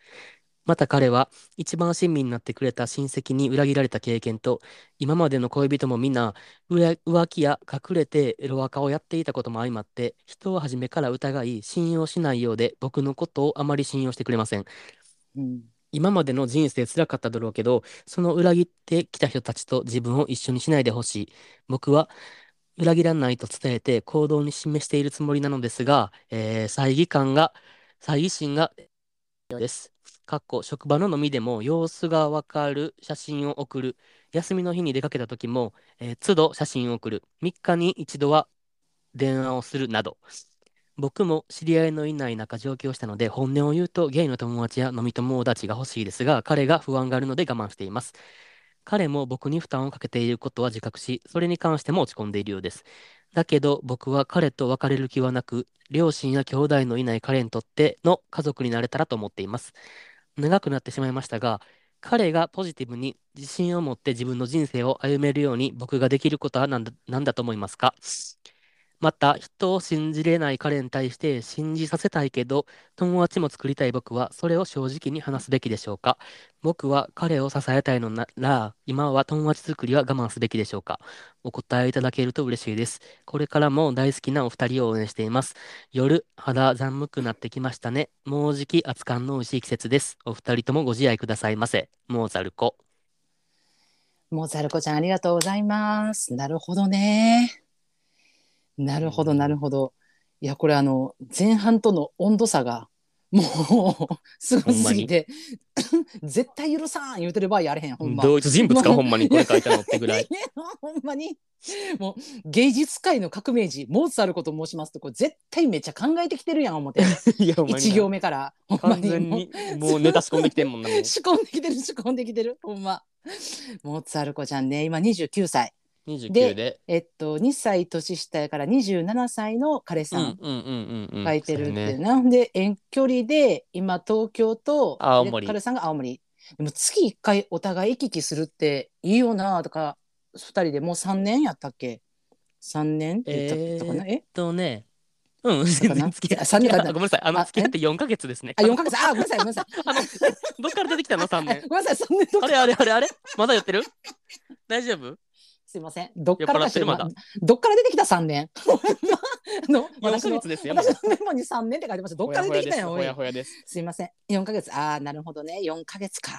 また彼は、一番親身になってくれた親戚に裏切られた経験と、今までの恋人もみんな浮浮気や隠れてエロアカをやっていたことも相まって、人を初めから疑い、信用しないようで、僕のことをあまり信用してくれません。うん今までの人生辛かっただろうけど、その裏切ってきた人たちと自分を一緒にしないでほしい。僕は裏切らないと伝えて行動に示しているつもりなのですが、えー、猜疑感が、猜疑心がです。かっこ職場の飲みでも様子がわかる写真を送る。休みの日に出かけた時も、えー都度写真を送る。3日に一度は電話をするなど。僕も知り合いのいない中上京したので、本音を言うとゲイの友達や飲み友達が欲しいですが、彼が不安があるので我慢しています。彼も僕に負担をかけていることは自覚し、それに関しても落ち込んでいるようです。だけど僕は彼と別れる気はなく、両親や兄弟のいない彼にとっての家族になれたらと思っています。長くなってしまいましたが、彼がポジティブに自信を持って自分の人生を歩めるように僕ができることは何だ何だと思いますか？また、人を信じれない彼に対して信じさせたいけど、友達も作りたい僕はそれを正直に話すべきでしょうか僕は彼を支えたいのなら、今は友達作りは我慢すべきでしょうかお答えいただけると嬉しいです。これからも大好きなお二人を応援しています。夜、肌寒くなってきましたね。もうじき熱燗の美味しい季節です。お二人ともご自愛くださいませ。モーザルコ。もうザルコちゃんありがとうございます。なるほどね。なるほどうんなるほど。いやこれあの前半との温度差がもう すごすぎて 絶対許さん言うてる場合やれへんほんま。同一人物か、ほんまにこれ書いたのってぐらい。ほんまにもう芸術界の革命児モーツァルトと申しますとこれ絶対めっちゃ考えてきてるやん思って一行目からほんま完全にもうネタ仕込んできてんもんな。仕込んできてる仕込んできてるほんまモーツァルコちゃんね今29歳29で。えっと2歳年下やから27歳の彼さん。書いてるってなんで遠距離で今東京と青森。で彼さんが青森。でも月1回お互い行き来するっていいよなとか2人でもう3年やったっけ？3年？って言ったかな、え？えっとね、うん、全然付き合あ三年かな？あごめんなさい、あの、あ付き合って4ヶ月ですね。あ4ヶ月。あごめんなさいごめんなさい。あの、どっから出てきたの ?3 年。ごめんなさい3年あれあれあれあれ？まだやってる？大丈夫？すいませんどっからかしら酔っ払ってるまだどっから出てきた3年？あの ?4 私のヶ月ですよ。私のメモに3年って書いてましたどっから出てきたんやおいほやほやです。すいません。4ヶ月。ああ、なるほどね。4ヶ月か。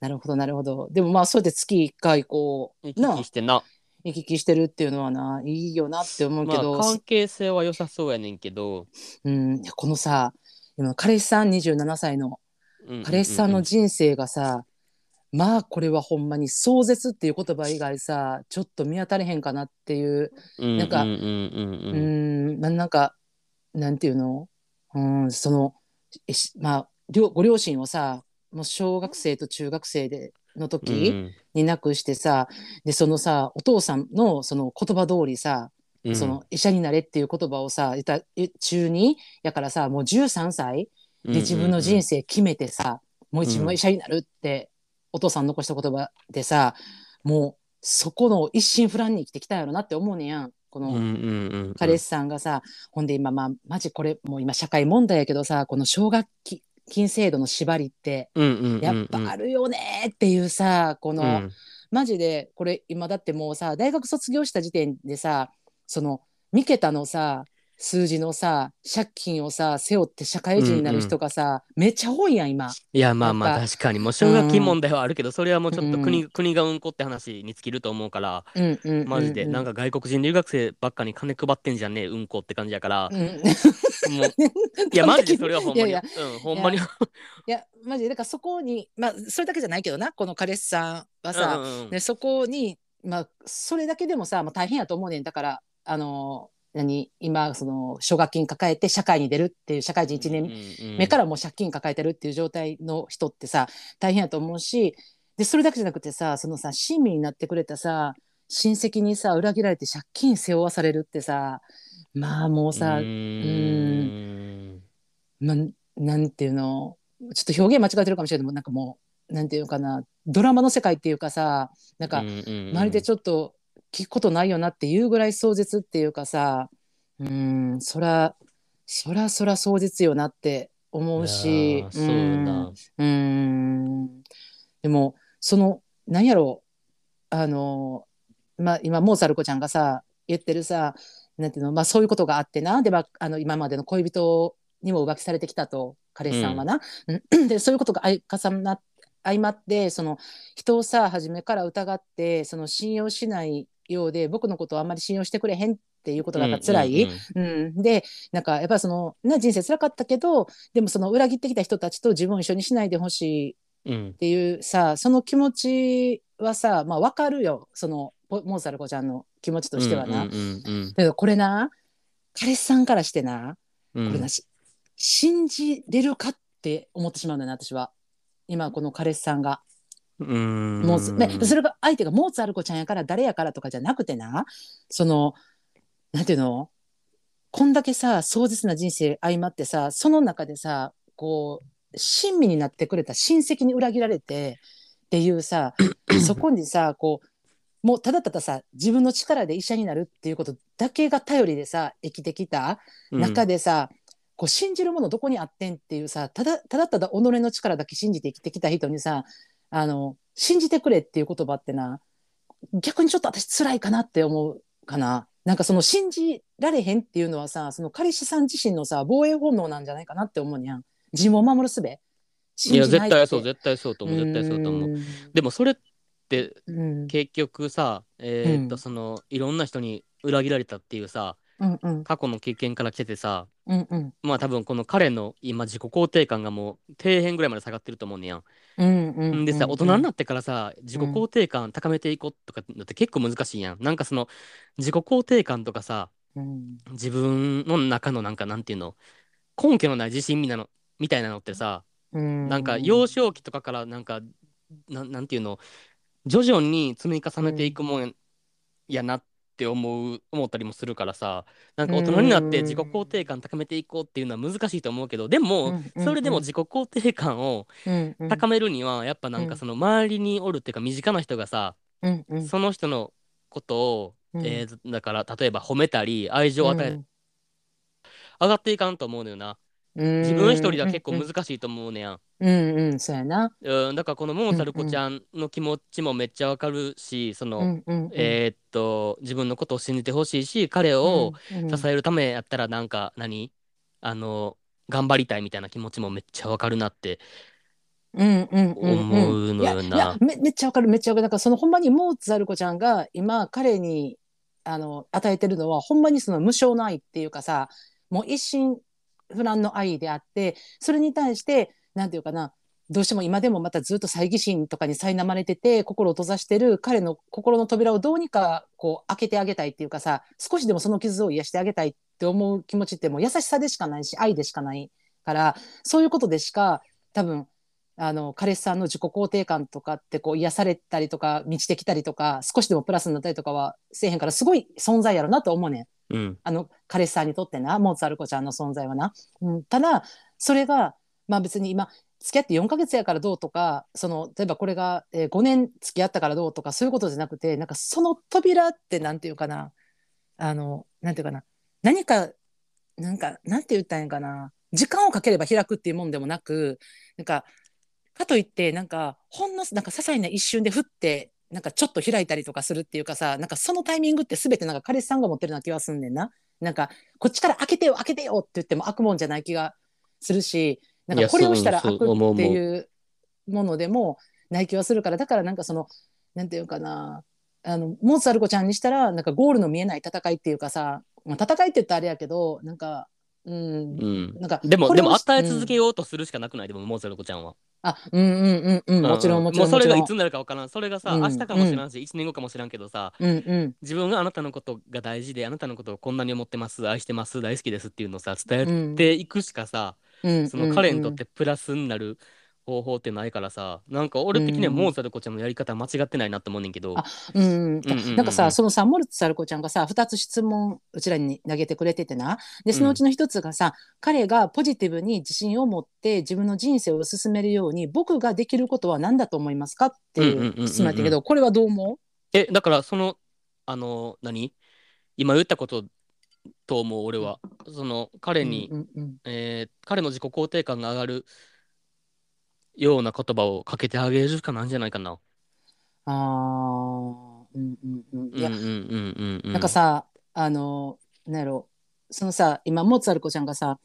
なるほど、なるほど。でもまあ、そうやって月1回、こう、行きな来してな。行き来してるっていうのはな、いいよなって思うけまあ、ど、関係性は良さそうやねんけど、うん、このさ、今彼氏さん27歳の彼氏さんの人生がさ、まあこれはほんまに壮絶っていう言葉以外さちょっと見当たれへんかなっていうなんかううんなんかなんていうの？うんそのまあ両ご両親をさもう小学生と中学生でのうん。時に亡くしてさ、でそのさお父さんのその言葉通りさ、うん。その医者になれっていう言葉をさ言ったえ中2やからさもう13歳で自分の人生決めてさ、もう自分は医者になるって、お父さん残した言葉でさもうそこの一心不乱に生きてきたんやろなって思うねやん。この彼氏さんがさ、ほんで今まあマジこれもう今社会問題やけどさこの奨学金制度の縛りってやっぱあるよねっていうさこの、うん。マジでこれ今だってもうさ大学卒業した時点でさその3桁のさ数字のさ借金をさ背負って社会人になる人がさ、めっちゃ多いやん今。いやまあまあ確かに。もう奨学金問題はあるけど、それはもうちょっと国,、う国がうんこって話に尽きると思うからマジで、なんか外国人留学生ばっかに金配ってんじゃねえうんこって感じやから、いや マジでそれはほんまに。いやいうんほんまに。いやマジで。だからそこにまあそれだけじゃないけどなこの彼氏さんはさ、うんうんうん。でそこにまあそれだけでもさ、まあ、大変やと思うねん。だからあの何今その奨学金抱えて社会に出るっていう社会人1年目からもう借金抱えてるっていう状態の人ってさ大変やと思うしでそれだけじゃなくてさそのさ親身になってくれたさ親戚にさ裏切られて借金背負わされるってさまあもうさ、うーん。まあ、なんていうのちょっと表現間違ってるかもしれないけどなんかもうなんていうのかなドラマの世界っていうかさなんか、まるでちょっと聞くことないよなっていうぐらい壮絶っていうかさうんそらそらそら壮絶よなって思うしそうなうん。でもその何やろうあのまあ今モーツァルコちゃんがさ言ってるさなんていうのまあそういうことがあってなで、まあ、あの今までの恋人にも浮気されてきたと彼氏さんはな。うん。でそういうことが相重な相まってその人をさ初めから疑ってその信用しないようで僕のことをあんまり信用してくれへんっていうことがやっぱ辛い、うんでなんかやっぱその、ね、人生辛かったけどでもその裏切ってきた人たちと自分を一緒にしないでほしいっていうさ、その気持ちはさ、まあ、分かるよ。そのモーツァルコちゃんの気持ちとしてはな。だけどこれな彼氏さんからしてな、これなし信じれるかって思ってしまうんだよな私は。今この彼氏さんが。うん。もうね、それが相手がモーツァルコちゃんやから誰やからとかじゃなくてなそのなんていうの？こんだけさ壮絶な人生相まってさその中でさこう親身になってくれた親戚に裏切られてっていうさ そこにさこうもうただたださ自分の力で医者になるっていうことだけが頼りでさ生きてきた中でさ、こう信じるものどこにあってんっていうさただただただ己の力だけ信じて生きてきた人にさあの信じてくれっていう言葉ってな逆にちょっと私辛いかなって思うかな。なんかその信じられへんっていうのはさその彼氏さん自身のさ防衛本能なんじゃないかなって思うにゃん。自分を守るすべいや絶対そう絶対そうと思う絶対そうと思う。でもそれって結局さ、えー、っとそのいろんな人に裏切られたっていうさ、うんうん、過去の経験から来ててさ、うんうん、まあ多分この彼の今自己肯定感がもう底辺ぐらいまで下がってると思うねやん。うんうんうん、でさ大人になってからさ自己肯定感高めていこうとかって結構難しいやん。なんかその自己肯定感とかさ、うん、自分の中のなんかなんていうの根拠のない自信みたいなのみたいなのってさ、うん、なんか幼少期とかからなんかななんていうの徐々に積み重ねていくもんやなってって思う思ったりもするからさなんか大人になって自己肯定感高めていこうっていうのは難しいと思うけどでもそれでも自己肯定感を高めるにはやっぱなんかその周りにおるっていうか身近な人がさその人のことをえーだから例えば褒めたり愛情を与える上がっていかんと思うのよな。自分一人では結構難しいと思うねやん。うんうんそうやな。うん、だからこのモーツァルコちゃんの気持ちもめっちゃわかるし、その、えー、っと自分のことを信じてほしいし彼を支えるためやったらなんか何？あの頑張りたいみたいな気持ちもめっちゃわかるなって思うのよな。めめっちゃわかるめっちゃわかる。だからそのほんまにモーツァルコちゃんが今彼にあの与えてるのはほんまにその無償の愛っていうかさもう一心不乱の愛であってそれに対して何て言うかなどうしても今でもまたずっと猜疑心とかに苛まれてて心を閉ざしてる彼の心の扉をどうにかこう開けてあげたいっていうかさ少しでもその傷を癒してあげたいって思う気持ちってもう優しさでしかないし愛でしかないからそういうことでしか多分あの彼氏さんの自己肯定感とかってこう癒されたりとか満ちてきたりとか少しでもプラスになったりとかはせえへんからすごい存在やろなと思うねん。あの彼氏さんにとってなモーツァルコちゃんの存在はな、うん、ただそれがまあ別に今付き合って4ヶ月やからどうとかその例えばこれが、えー、5年付き合ったからどうとかそういうことじゃなくてなんかその扉ってなんていうかな。あのなんていうかな。何かなんかなんて言ったんやかな。時間をかければ開くっていうもんでもなくなんかかといってなんかほんのなんか些細な一瞬でふってなんかちょっと開いたりとかするっていうかさなんかそのタイミングって全てなんか彼氏さんが持ってるような気がすんねんな。なんかこっちから開けてよ開けてよって言っても開くもんじゃない気がするしなんかこれをしたら開くっていうものでもない気はするからだからなんかそのなんていうかなあのモーツァルコちゃんにしたらなんかゴールの見えない戦いっていうかさ、まあ、戦いって言ったらあれやけどなんかうん、うん、なんかでもでも与え続けようとするしかなくない、うん、でもモーツァルコちゃんは。あうんうんうんうん。もちろんもちろんもうそれがいつになるか分からん。それがさ、うん、明日かもしれんし、うん、1年後かもしれんけどさ、うんうん、自分があなたのことが大事であなたのことをこんなに思ってます愛してます大好きですっていうのをさ伝えていくしかさ、うん、その彼にとってプラスになる方法ってないからさなんか俺的にはうん。モーツァルコちゃんのやり方間違ってないなって思うねんけど、あうん、うん。うんうんなんかさそのさモルツァルコちゃんがさ2つ質問うちらに投げてくれててな。でそのうちの1つがさ、彼がポジティブに自信を持って自分の人生を進めるように僕ができることは何だと思いますかってうんうんうんうんうんいう質問やったけどこれはどう思えだからそのあの何？今言ったことと思う俺は。そのう彼に、うんうんうん。えー彼の自己肯定感が上がるような言葉をかけてあげるしかなんじゃないかな。あーうんうんうんいや、うんうんうんうんうん。なんかさあのなんやろそのさ今モーツァルコちゃんがさ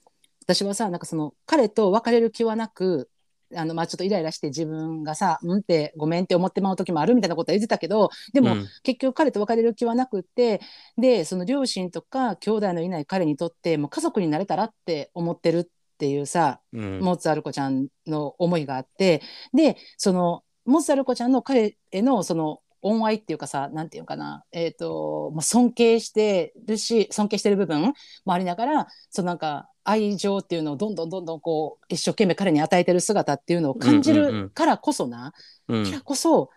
私はさなんかその彼と別れる気はなくあのまあちょっとイライラして自分がさ「うん」ってごめんって思ってまう時もあるみたいなことは言ってたけどでも、うん結局彼と別れる気はなくってでその両親とか兄弟のいない彼にとってもう家族になれたらって思ってるっていうさ、うん。モーツァルコちゃんの思いがあってでそのモーツァルコちゃんの彼へのその恩愛っていうかさなんていうかな、えー、ともう尊敬してるし尊敬してる部分もありながらそのなんか愛情っていうのをどんどんどんどんこう一生懸命彼に与えてる姿っていうのを感じうんうんうん。るからこそな、うん。だからこそ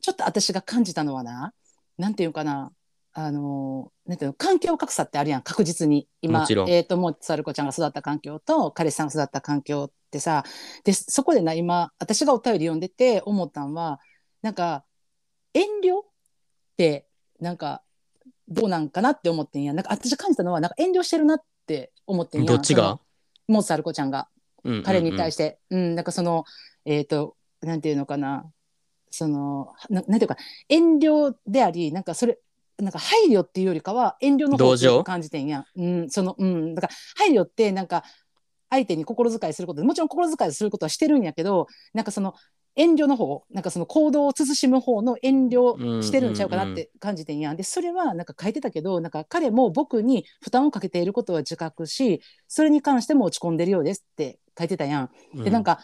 ちょっと私が感じたのはななんていうかなあのなんていうの環境格差ってあるやん。確実に。今もえー、とモーツァルコちゃんが育った環境と彼氏さんが育った環境ってさでそこでな今私がお便り読んでて思ったんはなんか遠慮ってなんかどうなんかなって思ってんや。なんか私感じたのはなんか遠慮してるなって思ってんやどっちが？モーツァルコちゃんが。彼に対しして、うんなんかそのえっ、となんていうのかな。そのななんていうか遠慮でありなんかそれなんか配慮っていうよりかは遠慮の方を感じてんや、うん、そのうん。だから配慮ってなんか相手に心遣いすることでもちろん心遣いすることはしてるんやけどなんかその遠慮の方なんかその行動を慎む方の遠慮してるんちゃうかなって感じてんや、でそれはなんか書いてたけどなんか彼も僕に負担をかけていることは自覚しそれに関しても落ち込んでるようですって書いてたやん。てでなんか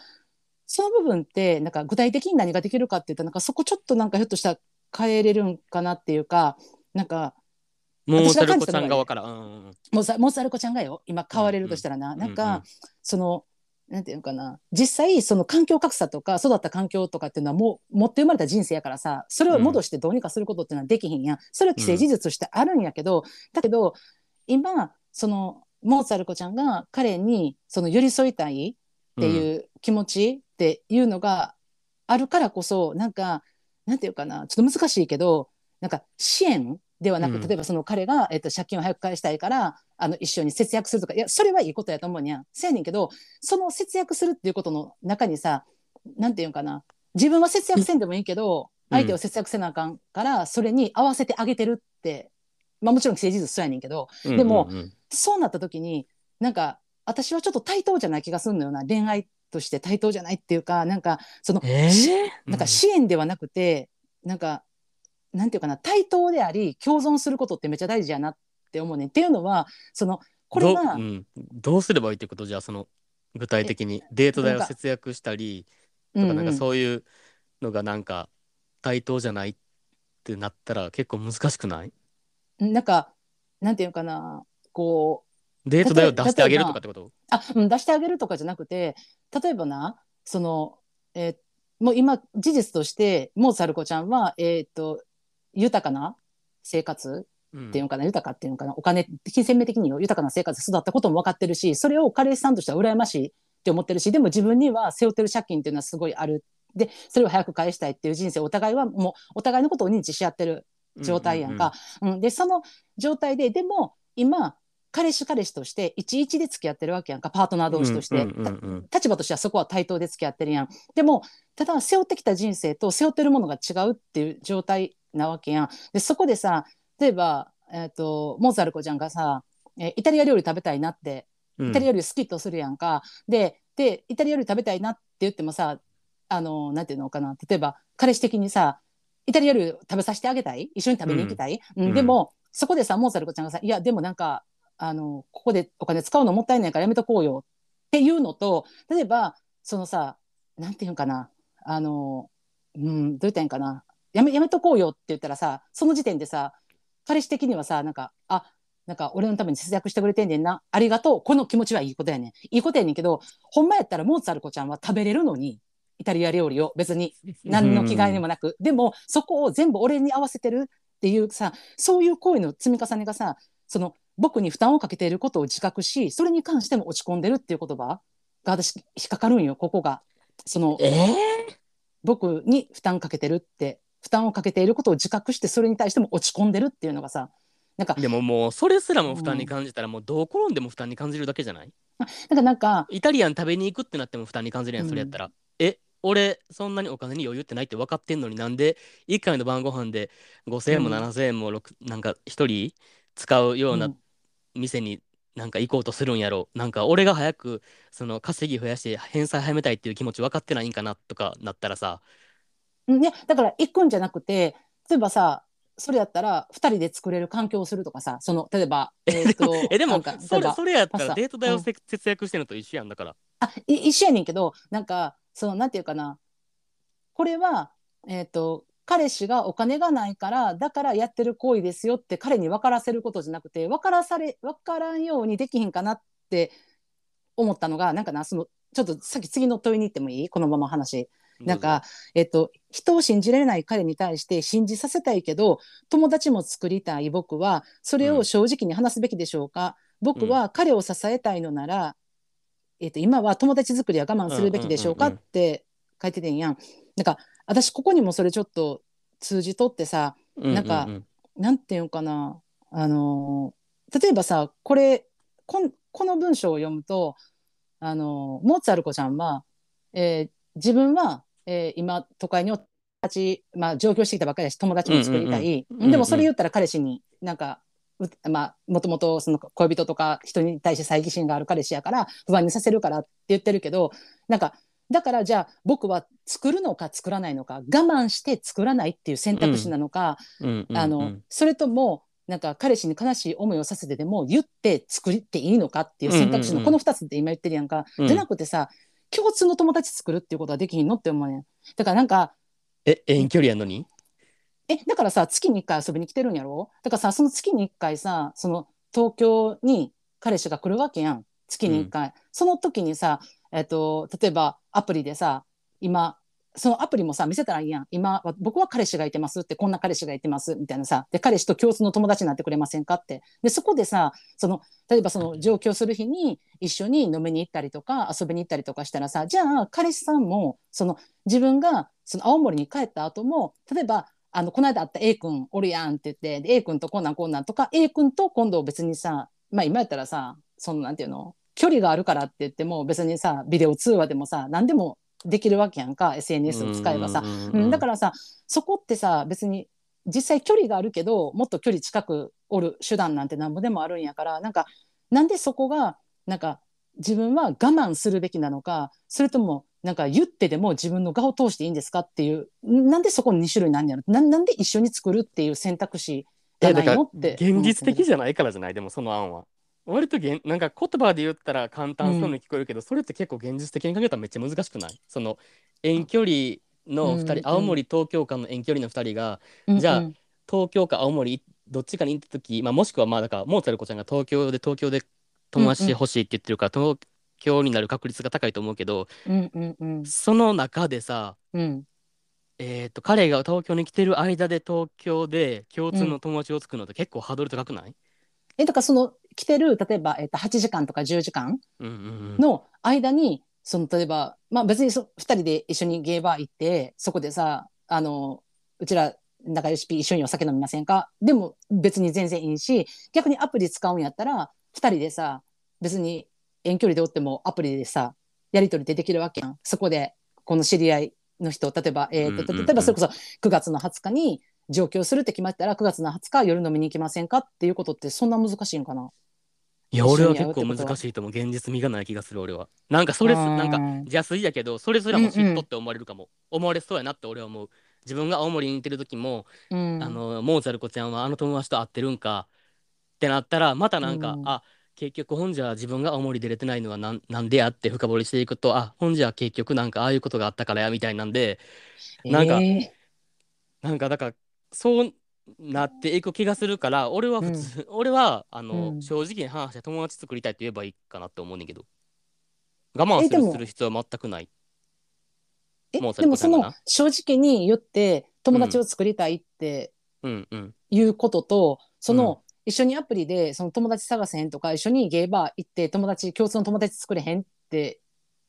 その部分ってなんか具体的に何ができるかって言ったらなんかそこちょっとなんかひょっとしたら変えれるんかなっていうかなんかモーツァルコちゃん側から。うんうんうん。モーツァモーツァルコちゃんがよ。今変われるとしたらな、んなんか、うん。うんそのなんていうのかな。実際その環境格差とか育った環境とかっていうのはもう持って生まれた人生やからさそれを戻してどうにかすることっていうのはできひんやん、それは既成事実としてあるんやけど、だけど今そのモーツァルコちゃんが彼にその寄り添いたいっていう気持ちっていうのがあるからこそなんかなんていうかな。ちょっと難しいけどなんか支援ではなく、うん。例えばその彼が、えっと、借金を早く返したいからあの一緒に節約するとかいやそれはいいことやと思うにゃせやねんけどその節約するっていうことの中にさなんていうのかな自分は節約せんでもいいけど、うん。相手を節約せなあかんからそれに合わせてあげてるって、まあ、もちろん既成事実そうやねんけどうんでもそうなった時になんか私はちょっと対等じゃない気がするのよな。恋愛として対等じゃないっていうかなんかその、えしーなんか支援ではなくて、なんかなんていうかな対等であり共存することってめっちゃ大事やなって思うねん。っていうのはそのこれがどううん。どうすればいいってこと？じゃあその具体的にデート代を節約したりとかなんかそういうのがなんか対等じゃないってなったら結構難しくない？なんかなんていうかなこうデート代を出してあげるとかってこと？あ、うん、出してあげるとかじゃなくて例えばなその、えーもう今事実としてモーツァルコちゃんは、えー、と豊かな生活うん。っていうのかな、豊かっていうのかなお金金銭面的によ豊かな生活で育ったことも分かってるしそれを彼氏さんとしては羨ましいって思ってるしでも自分には背負ってる借金っていうのはすごいある。でそれを早く返したいっていう人生お互いはもうお互いのことを認知し合ってる状態やんか。うんでその状態ででも今彼氏彼氏として11で付き合ってるわけやんかパートナー同士として、うんうんうんうん立場としてはそこは対等で付き合ってるやん。でもただ背負ってきた人生と背負ってるものが違うっていう状態なわけやん。でそこでさ例えば、えー、とモーツァルコちゃんがさ、えーイタリア料理食べたいなってうん。イタリア料理好きとするやんか、ででイタリア料理食べたいなって言ってもさあのなんていうのかな。例えば彼氏的にさイタリア料理食べさせてあげたい？一緒に食べに行きたい、うん。うん。でもそこでさモーツァルコちゃんがさいやでもなんかあのここでお金使うのもったいないからやめとこうよっていうのと例えばそのさなんていうんかな。あの、うん、どう言ったらいいんかなやめやめとこうよって言ったらさその時点でさ彼氏的にはさなんかあなんか俺のために節約してくれてんねんな。ありがとう。この気持ちはいいことやねん。いいことやねんけどほんまやったらモーツァルコちゃんは食べれるのにイタリア料理を。別に何の気概にもなく、でもそこを全部俺に合わせてるっていうさそういう行為の積み重ねがさその僕に負担をかけていることを自覚しそれに関しても落ち込んでるっていう言葉が私引っかかるんよここが。そのえー、僕に負担かけてるって負担をかけていることを自覚してそれに対しても落ち込んでるっていうのがさなんかでももうそれすらも負担に感じたらもうどう転んでも負担に感じるだけじゃない？なんかなんかイタリアン食べに行くってなっても負担に感じるやん、うんそれやったら。え俺そんなにお金に余裕ってないって分かってんのになんで1回の晩ご飯で5,000円もうん。7,000円も6なんか1人使うよううなん。店になんか行こうとするんやろ。なんか俺が早くその稼ぎ増やして返済早めたいっていう気持ち分かってないんかなとかなったらさうんいやだから行くんじゃなくて例えばさそれやったら2人で作れる環境をするとかさその例えばえーとえでもそれそれやったらデート代をうんせ節約してるのと一緒やんだから。あい一緒やねんけどなんかそのなんていうかなこれはえっ、と彼氏がお金がないからだからやってる行為ですよって彼に分からせることじゃなくて分からされ分からんようにできひんかなって思ったのがなんかなそのちょっとさっき次の問いに行ってもいい？このまま話。なんか、えっと、人を信じられない彼に対して信じさせたいけど友達も作りたい僕はそれを正直に話すべきでしょうか、僕は彼を支えたいのなら、えっと、今は友達作りは我慢するべきでしょうか？うんうんうんうん。って書いててんやん。なんか私ここにもそれちょっと通じとってさうなんかううなんていうのかな？あのー例えばさこれこんこの文章を読むとあのーモーツァルコちゃんは、えー自分は、えー今都会にお友達、まあ、上京してきたばっかりだし友達も作りたい、うんうんうんでもそれ言ったら彼氏になんかうまあもともとその恋人とか人に対して猜疑心がある彼氏やから不安にさせるからって言ってるけどなんかだからじゃあ僕は作るのか作らないのか我慢して作らないっていう選択肢なのか、うんうんうんあのそれともなんか彼氏に悲しい思いをさせてでも言って作っていいのかっていう選択肢うんうんうんのこの2つって今言ってるやんか、うん。じゃなくてさ共通の友達作るっていうことはできひんのって思うねん。だからなんかえ遠距離やのに？えだからさ月に1回遊びに来てるんやろ？だからさその月に1回さその東京に彼氏が来るわけやん。月に1回、その時にさ、えっと例えばアプリでさ今そのアプリもさ見せたらいいやん。今は僕は彼氏がいてますってこんな彼氏がいてますみたいなさ。で彼氏と共通の友達になってくれませんかって。でそこでさその例えばその上京する日に一緒に飲みに行ったりとか遊びに行ったりとかしたらさじゃあ彼氏さんもその自分がその青森に帰った後も例えばあのこの間会った A 君おるやんって言ってで A 君とこんなんこんなんとか A 君と今度別にさまあ今やったらさそのなんていうの距離があるからって言っても別にさビデオ通話でもさ何でもできるわけやんか SNS を使えばさ、うん、だかららさそこってさ別に実際距離があるけどもっと距離近くおる手段なんてなんぼでもあるんやからなんかなんでそこがなんか自分は我慢するべきなのかそれともなんか言ってでも自分の顔を通していいんですかっていうなんでそこに2種類なんやろ？ななんで一緒に作るっていう選択肢がないのって現実的じじゃないからじゃない？でもその案は割とげんなんか言葉で言ったら簡単そうに聞こえるけど、それって結構現実的に考えたらめっちゃ難しくない？その遠距離の2人、うん。うん。青森東京間の遠距離の2人がじゃあ東京か青森どっちかに行った時、まあ、もしくはまあだからモーツァルコちゃんが東京で東京で友達欲しいって言ってるから、東京になる確率が高いと思うけどうんうんうん。その中でさうん。えー、と彼が東京に来てる間で東京で共通の友達を作るのって結構ハードル高くない、えだからその来てる例えば、えっと、8時間とか10時間の間にその例えば、まあ、別にそ2人で一緒にゲーバー行ってそこでさあのうちら仲良しピ一緒にお酒飲みませんか？でも別に全然いいし逆にアプリ使うんやったら2人でさ別に遠距離でおってもアプリでさやり取りでできるわけやん。そこでこの知り合いの人例えば、えーとうんうんうん例えばそれこそ9月の20日に上京するって決まったら9月の20日夜飲みに行きませんかっていうことってそんな難しいんかな？いや俺は結構難しいと思う。現実味がない気がする俺は。なんかそれなんか邪推やけどそれすらも嫉妬って思われるかも、思われそうやなって俺は思う。自分が青森にいてる時も、うん。あのモーツァルコちゃんはあの友達と会ってるんかってなったらまたなんか、うん。あ結局ほんじゃ自分が青森出れてないのはなんなんでやって深掘りしていくとあほんじゃ結局なんかああいうことがあったからやみたいなんでなんかえなんかだからそうなっていく気がするから俺は普通、俺はあの、うん。正直に話して友達作りたいって言えばいいかなって思うねんけど。我慢するする必要は全くない。えモーツァでもその正直に言って友達を作りたいってうんうん。いうことと、その、一緒にアプリでその友達探せへんとか一緒にゲイバー行って友達共通の友達作れへんって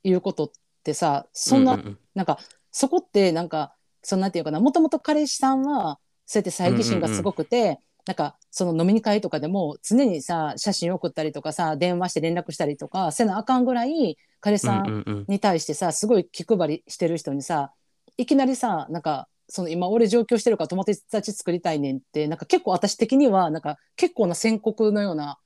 いうことってさそんな、ううなんかそこってなんかそんなんていうかなもともと彼氏さんはそうやって猜疑心がすごくて、なんかその飲みに会とかでも常にさ写真送ったりとかさ電話して連絡したりとかせなあかんぐらい彼氏さんうんうんうん。に対してさすごい気配りしてる人にさいきなりさなんかその今俺上京してるから友達作りたいねんってなんか結構私的にはなんか結構な宣告のような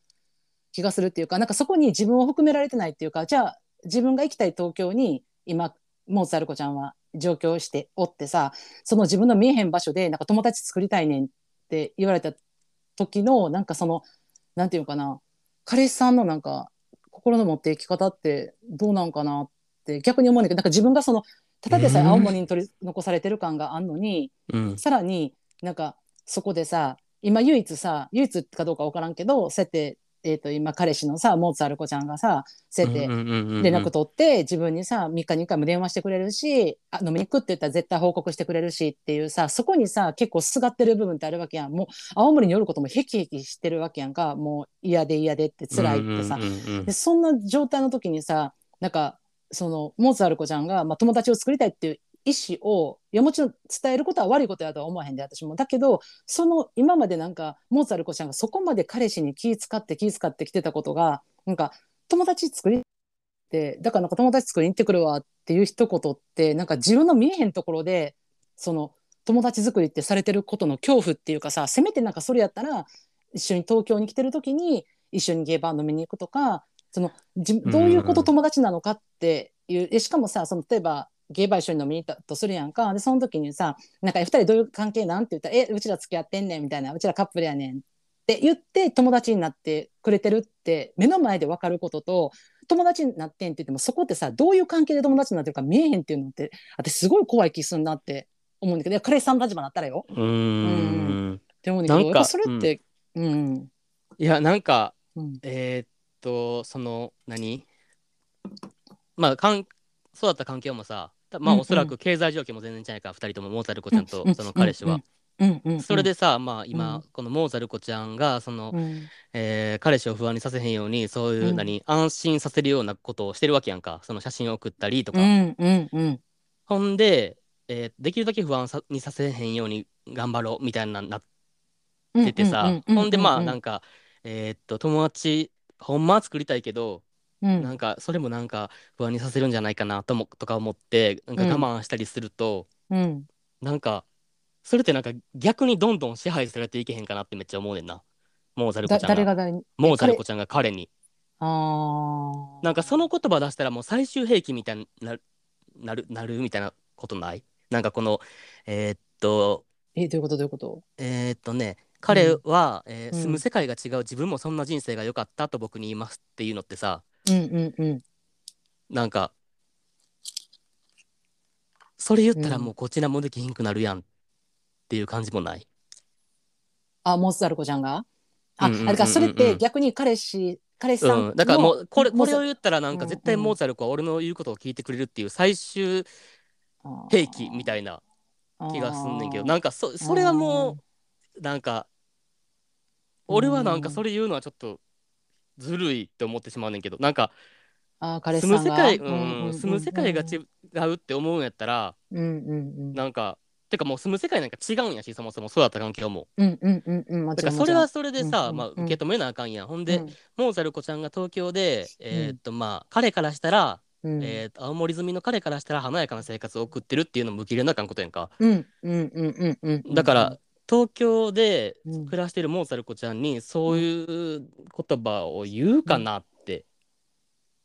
気がするっていうかなんかそこに自分を含められてないっていうかじゃあ自分が行きたい東京に今モーツァルコちゃんは上京しておってさその自分の見えへん場所でなんか友達作りたいねんって言われた時のなんかそのなんていうのかな彼氏さんのなんか心の持っていき方ってどうなんかなって逆に思うんだけどなんか自分がそのただでさえうん。青森に取り残されてる感があんのに、うん。さらになんかそこでさ今唯一さ唯一かどうか分からんけどそうやって、えー、と今彼氏のさモーツァルコちゃんがさそうやって連絡取って自分にさ3日に1回も電話してくれるしあ飲みに行くって言ったら絶対報告してくれるしっていうさそこにさ結構すがってる部分ってあるわけやん。もう青森に寄ることもヘキヘキしてるわけやんか。もう嫌で嫌でって辛いってさ。そんな状態の時にさなんかそのモーツァルコちゃんが、まあ、友達を作りたいっていう意思をいやもちろん伝えることは悪いことやとは思わへんで私も。だけどその今までなんかモーツァルコちゃんがそこまで彼氏に気使って気使ってきてたことがなんか友達作りってだからなんか友達作りに行ってくるわっていう一言ってなんか自分の見えへんところでその友達作りってされてることの恐怖っていうかさせめてなんかそれやったら一緒に東京に来てる時に一緒にゲーバー飲みに行くとかそのじどういうこと友達なのかっていうでしかもさその例えばゲーバー一緒に飲みに行ったとするやんか。でその時にさ「なんか2人どういう関係なん?」って言ったら「えうちら付き合ってんねん」みたいな「うちらカップルやねん」って言って友達になってくれてるって目の前で分かることと友達になってんって言ってもそこってさどういう関係で友達になってるか見えへんっていうのって私すごい怖い気すんなって思うんだけどいや彼氏さんの立場になったらよ。うーん。って思うんだけどそれってうん。いやなんかうん。えーっとその何？まあかんそうだった環境もさたまあおそらく経済状況も全然違うから2人ともモーツァルコちゃんとうんその彼氏は。それでさまあう今んこのモーツァルコちゃんがそのうん。えー彼氏を不安にさせへんようにそういううん。何安心させるようなことをしてるわけやんか。その写真を送ったりとか。ほんでえーできるだけ不安さにさせへんように頑張ろうみたいななっててさ。ほんでまあなんか、かえーっと友達ほんまは作りたいけどうん。なんかそれもなんか不安にさせるんじゃないかなともとか思ってなんかうん。我慢したりすると、うん、なんかそれってなんか逆にどんどん支配されていけへんかなってめっちゃ思うねんな。モーザルコだちゃんが。誰がモーザルコちゃんが彼に。あー。なんかその言葉出したらもう最終兵器みたいになるなるなるみたいなことない？なんかこのえーっとえどういうこと？どういうこと？えーっとね彼は、えーうん。住む世界が違う自分もそんな人生が良かったと僕に言いますっていうのってさうんうんうん。なんかそれ言ったらうん。もうこちらもできひんくなるやんっていう感じもない？あモーツァルコちゃんが？あ、うんうんうんうんあれかそれって逆に彼氏彼氏さんの、うん、だからもうこれこれを言ったらなんかうん絶対モーツァルコは俺の言うことを聞いてくれるっていう最終兵器みたいな気がすんねんけどなんかそそれはもうなんか俺はなんかそれ言うのはちょっとずるいって思ってしまうねんけどなんかあー彼氏住さんが。む世界ううんうんうんん。住む世界が違うって思うんやったらうんうん。うんなんかてかもう住む世界なんか違うんやしそもそもそうだった環境も。うんうんうんうん。もだちろんもちからそれはそれでさ、うんうんまあ、受け止めなあかんやん。ほんで、ろん。モーザルコちゃんが東京でえーっとまあ彼からしたら、うん。えーっと青森住みの彼からしたら華やかな生活を送ってるっていうのも受け入れなあかんことやんか。うんうんうんうんうんうん。だから東京でうん。暮らしてるモーザルコちゃんにそういう言葉を言うかなって、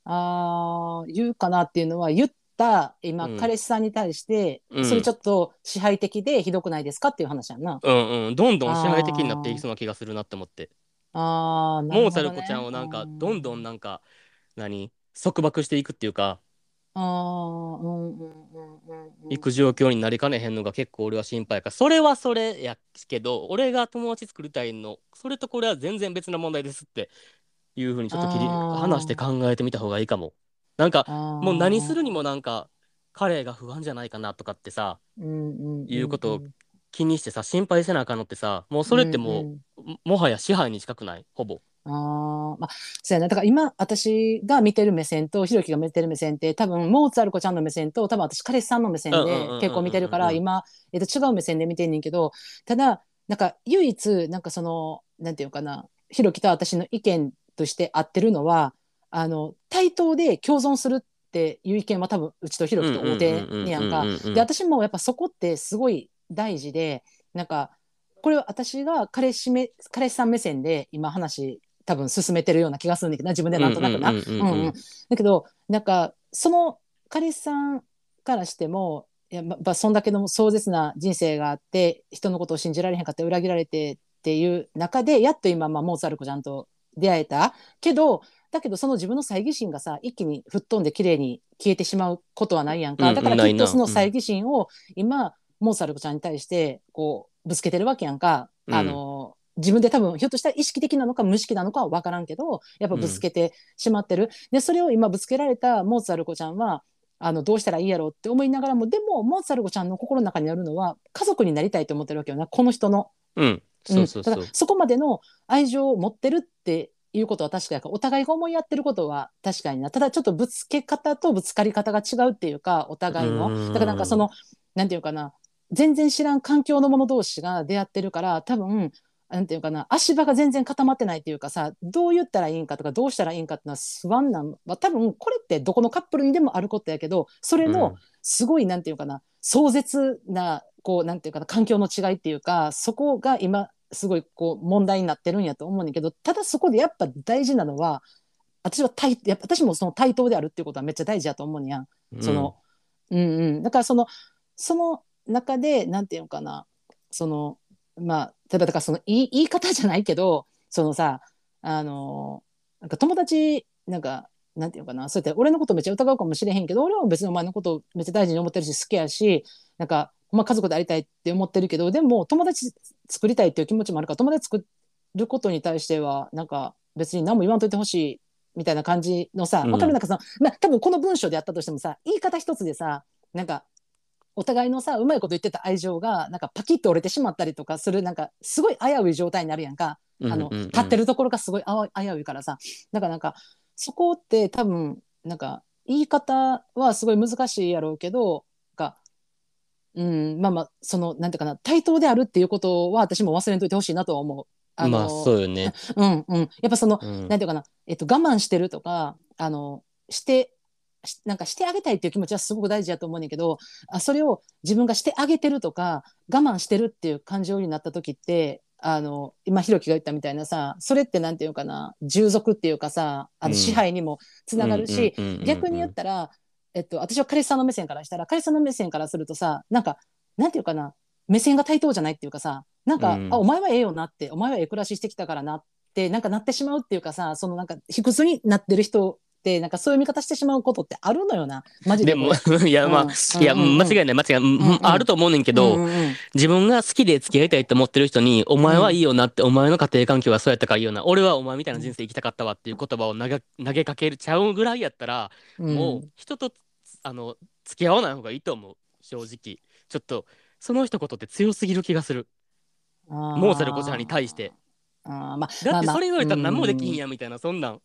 あー言うかなっていうのは言った今、うん。彼氏さんに対して、うん。それちょっと支配的でひどくないですかっていう話やんな。うんうん。どんどん支配的になっていきそうな気がするなって思って、あーなるほどね。モーザルコちゃんをなんかどんどんなんか何？束縛していくっていうかあーうんうんうんうんうん。行く状況になりかねへんのが結構俺は心配やからそれはそれやけど俺が友達作りたいのそれとこれは全然別な問題ですっていうふうにちょっと切りあー話して考えてみた方がいいかも。なんかもう何するにもなんか彼が不安じゃないかなとかってさうんうんんいうことを気にしてさ心配せなあかんのってさもうそれってもう、もはや支配に近くない？ほぼ。あーまあそうやなだから今私が見てる目線とひろきが見てる目線って多分モーツァルコちゃんの目線と多分私彼氏さんの目線で結構見てるから今、えっと、違う目線で見てんねんけどただなんか唯一なんかそのなんていうのかなひろきと私の意見として合ってるのはあの対等で共存するっていう意見は多分うちとひろきと合うてんねやんか。で私もやっぱそこってすごい大事でなんかこれは私が彼氏め彼氏さん目線で今話多分進めてるような気がするんだけどな自分でなんとなくな。うんうんうんうんうんうん。だけどなんかその彼氏さんからしてもいやままあそんだけの壮絶な人生があって人のことを信じられへんかって裏切られてっていう中でやっと今、まあ、モーツァルコちゃんと出会えたけどだけどその自分の猜疑心がさ一気に吹っ飛んで綺麗に消えてしまうことはないやんか、うんだからきっとその猜疑心を今、モーツァルコちゃんに対してこうぶつけてるわけやんか。うん。あの自分で多分ひょっとしたら意識的なのか無意識なのかは分からんけどやっぱぶつけてしまってる、でそれを今ぶつけられたモーツァルコちゃんはあのどうしたらいいやろうって思いながらもでもモーツァルコちゃんの心の中にあるのは家族になりたいと思ってるわけよなこの人の。うん。そうそうそう。んだから。そこまでの愛情を持ってるっていうことは確かやからお互いが思いやってることは確かにな。ただちょっとぶつけ方とぶつかり方が違うっていうかお互いの。うん。だからなんかそのなんていうかな。全然知らん環境の者同士が出会ってるから多分なんていうかな足場が全然固まってないっていうかさどう言ったらいいんかとかどうしたらいいんかっていうのは不安なんは多分これってどこのカップルにでもあることやけどそれのすごいなんていうかな壮絶なこうなんていうかな環境の違いっていうかそこが今すごいこう問題になってるんやと思うんだけどただそこでやっぱ大事なのは私は対やっぱ私もその対等であるっていうことはめっちゃ大事だと思うんやん。うん。その、うんうん、だからそのその中でなんていうのかなそのまあ例えばだからその言い言い方じゃないけどそのさあのなんか友達なんかなんていうのかなそうやって俺のことめっちゃ疑うかもしれへんけど俺は別にお前のことをめっちゃ大事に思ってるし好きやしなんか、まあ、家族でありたいって思ってるけどでも友達作りたいっていう気持ちもあるから友達作ることに対してはなんか別に何も言わんといてほしいみたいな感じのさ、うん。わかる？なんかその、まあ、多分この文章であったとしてもさ言い方一つでさなんかお互いのさうまいこと言ってた愛情がなんかパキッと折れてしまったりとかするなんかすごい危うい状態になるやんか。あの、うんうんうん立ってるところがすごい危ういからさだからなんかそこって多分なんか言い方はすごい難しいやろうけどなんかうんまあまあそのなんていうかな対等であるっていうことは私も忘れんといてほしいなとは思う。あのまあそうよね。うんうん、やっぱその、うんなんていうかな、えっと、我慢してるとかあのしてしなんかしてあげたいっていう気持ちはすごく大事だと思うねんだけどあそれを自分がしてあげてるとか我慢してるっていう感情になった時ってあの今ひろきが言ったみたいなさそれってなんていうかな従属っていうかさあうんの支配にもつながるし、逆に言ったら、えっと、私は彼氏さんの目線からしたら彼氏さんの目線からするとさなんかなんていうかな目線が対等じゃないっていうかさなんか、うん。あお前はええよなってお前はええ暮らししてきたからなってなんかなってしまうっていうかさそのなんか卑屈になってる人ってなんかそういう見方してしまうことってあるのよな。マジで。でも、いや、まあ、うん。いや、うんうん間違いない、間違いない、うんうんあると思うねんけど、うんうんうん。自分が好きで付き合いたいと思ってる人に、お前はいいよなって、お前の家庭環境はそうやったからいいよな、俺はお前みたいな人生生きたかったわっていう言葉を投げ投げかけちゃうぐらいやったら、うん。もう人とあの付き合わない方がいいと思う、正直。ちょっと、その一言って強すぎる気がする。モーツァルコちゃんに対して。あー。まあだってそれ言われたら何もできひんややみたいな、そんなん。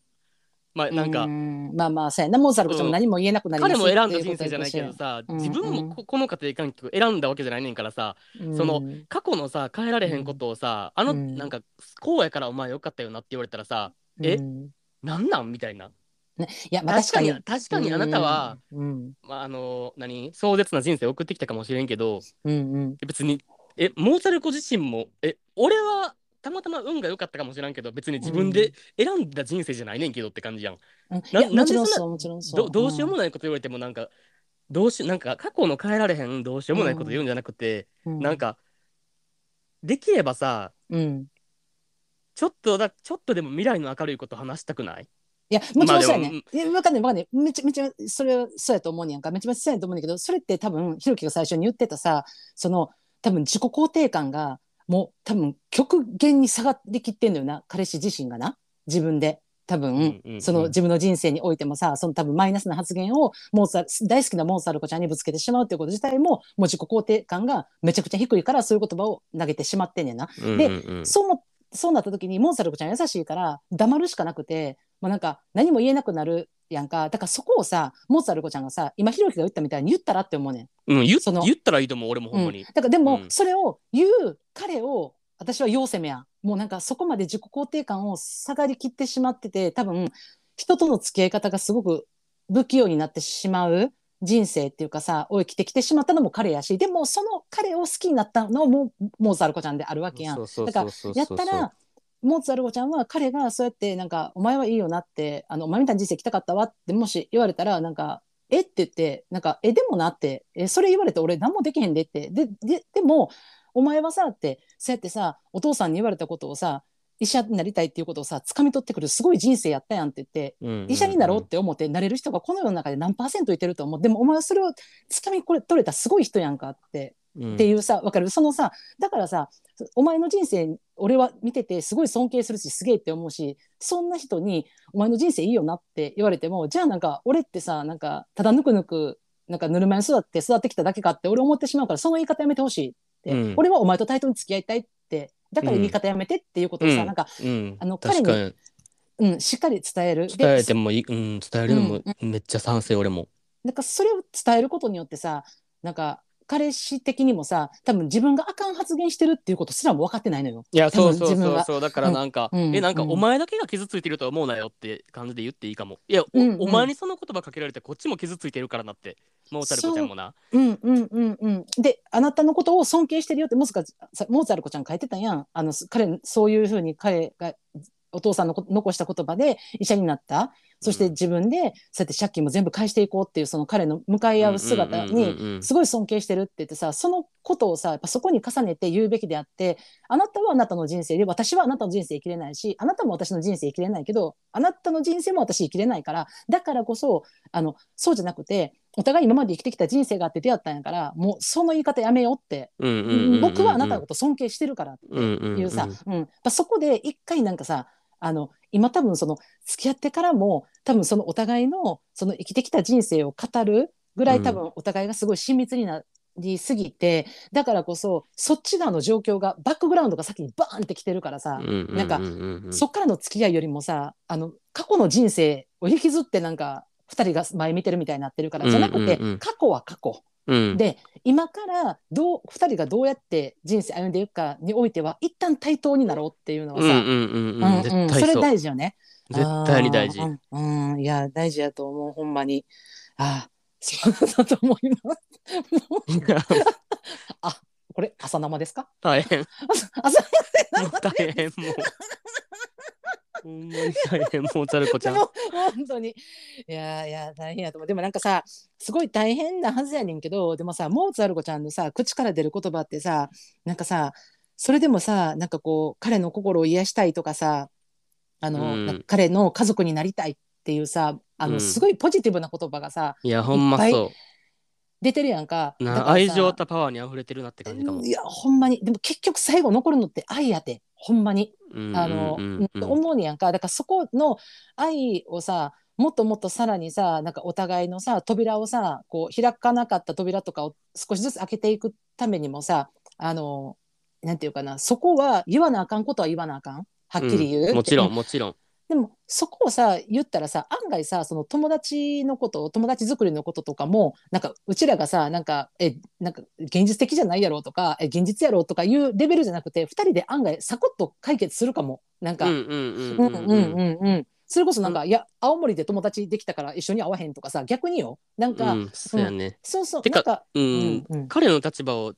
まあなんか、まあまあそうやな。モーツァルコちゃんも何も言えなくなります彼も選んだ人生じゃないけどさ、うん自分もここの家庭環境選んだわけじゃないねんからさ、うん。その過去のさ変えられへんことをさ、あのうん。なんかこうやからお前よかったよなって言われたらさ、えうん。なんなん？みたいな。いやまあ確かに。確かにあなたは、うん。まあ、あの何？壮絶な人生送ってきたかもしれんけどうんうん。別にえモーツァルコ自身もえ俺はたまたま運が良かったかもしれんけど別に自分で選んだ人生じゃないねんけどって感じやん。うん。もちろんそうもちろんそう。どどうしようもない、こと言われてもなんかどうしなんか過去の変えられへんどうしようもないこと言うんじゃなくて、うん。なんかできればさうん。ちょっとだちょっとでも未来の明るいこと話したくない？いやもちろんそうやね、まあでもいやわかんないわかんない。めちゃめちゃそれはそうやと思うねやんか。めちゃめちゃそうやと思うんだけどそれって多分ひろきが最初に言ってたさその多分自己肯定感がもう多分極限に下がりきってんのよな彼氏自身がな。自分で。多分、んうんうん。その自分の人生においてもさその多分マイナスな発言をモーツァル大好きなモーツァルコちゃんにぶつけてしまうっていうこと自体ももう自己肯定感がめちゃくちゃ低いからそういう言葉を投げてしまってんねんな。でうんうんうん。そうもそうなった時にモーツァルコちゃん優しいから黙るしかなくて、まあ、なんか何も言えなくなるやんか。だからそこをさモーツァルコちゃんがさ今ひろきが言ったみたいに言ったらって思うねん。うん、言っその言ったらいいと思う俺もほんまに、うん。だからでも、うん。それを言う彼を私は要責めや。んもうなんかそこまで自己肯定感を下がりきってしまってて多分人との付き合い方がすごく不器用になってしまう人生っていうかさを生きてきてしまったのも彼やしでもその彼を好きになったのもモーツァルコちゃんであるわけやん。そうそう。だからやったらモーツァルコちゃんは彼がそうやってなんか「お前はいいよな」って「あのお前みたいな人生来たかったわ」ってもし言われたらなんか「えっ?」て言ってなんか「えでもな」って「えそれ言われて俺何もできへんで」って。でででもお前はさってそうやってさお父さんに言われたことをさ医者になりたいっていうことをさ掴み取ってくるすごい人生やったやんって言ってうん医者になろうって思ってなれる人がこの世の中で何パーセントいてると思う。でもお前はそれを掴みこれ取れたすごい人やんかってうん。っていうさわかる？そのさだからさお前の人生俺は見ててすごい尊敬するしすげえって思うしそんな人に「お前の人生いいよな」って言われてもじゃあなんか俺ってさなんかただぬくぬくなんかぬるま湯に育って育ってきただけかって俺思ってしまうからその言い方やめてほしいって、うん。俺はお前と対等に付き合いたいってだから言い方やめてっていうことをさ、うん。なんか、うん、あの確かに。うん、しっかり伝える。で伝えてもいい、うん、伝えるのもうん。めっちゃ賛成俺も。なんかそれを伝えることによってさなんか彼氏的にもさ多分自分があかん発言してるっていうことすらも分かってないのよ。いやそうそうそうそう。だからなんか、うん。えなんかうん。お前だけが傷ついてるとは思うなよって感じで言っていいかも。いやお,、うんうん。お前にその言葉かけられてこっちも傷ついてるからなってモーツァルコちゃんもな。うんうんうんうん、であなたのことを尊敬してるよってモーツァルモーツァルコちゃん書いてたやん。あの彼そういうふうに彼がお父さんのこ残した言葉で医者になったそしてうん。自分でそうやって借金も全部返していこうっていうその彼の向かい合う姿にうんすごい尊敬してるって言ってさそのことをさやっぱそこに重ねて言うべきであってあなたはあなたの人生で私はあなたの人生生きれないしあなたも私の人生生きれないけどあなたの人生も私生きれないからだからこそあのそうじゃなくてお互い今まで生きてきた人生があって出会ったんやからもうその言い方やめようって、僕はあなたのこと尊敬してるからっていうさ、うんそこで一回なんかさあの今多分その付き合ってからも多分そのお互いのその生きてきた人生を語るぐらい多分お互いがすごい親密になりすぎて、だからこそそっち側の状況がバックグラウンドが先にバーンってきてるからさ、なんかうううそっからの付き合いよりもさあの過去の人生を引きずってなんか2人が前見てるみたいになってるからじゃなくて、うんうんうん。過去は過去うんで今からどう2人がどうやって人生歩んでいくかにおいては一旦対等になろうっていうのはさ、うんそれ大事よね。絶対に大事。うん、うんいや大事やと思うほんまに。ああそうだと思います。もう これ朝生ですか？大変。も 朝う大変もう。ほんまに大変モーツァルコちゃん。もう本当に。いやいや大変やと思う。でもなんかさすごい大変なはずやねんけどでもさモーツァルコちゃんのさ口から出る言葉ってさなんかさそれでもさなんかこう彼の心を癒したいとかさあの、うん。彼の家族になりたいっていうさあの、うん。すごいポジティブな言葉がさいやほんまそ出てるやんか。愛情とパワーに溢れてるなって感じかも。いやほんまにでも結局最後残るのって愛やてほんまに。うんあの、うんうんうん思うねやんかだからそこの愛をさもっともっとさらにさなんかお互いのさ扉をさこう開かなかった扉とかを少しずつ開けていくためにもさあのなんていうかなそこは言わなあかんことは言わなあかんはっきり言ううんもちろうんもちろん。でもそこをさ言ったらさ案外さその友達のこと友達作りのこととかもなんかうちらがさなんかえなんか現実的じゃないやろとかえ現実やろとかいうレベルじゃなくて2人で案外サコッと解決するかも。なんか。うんうんうんうん、それこそなんか、いや青森で友達できたから一緒に会わへんとかさ逆によ。なんか、うん、そうやね、うん、そうそう。てかうん、うん、彼の立場を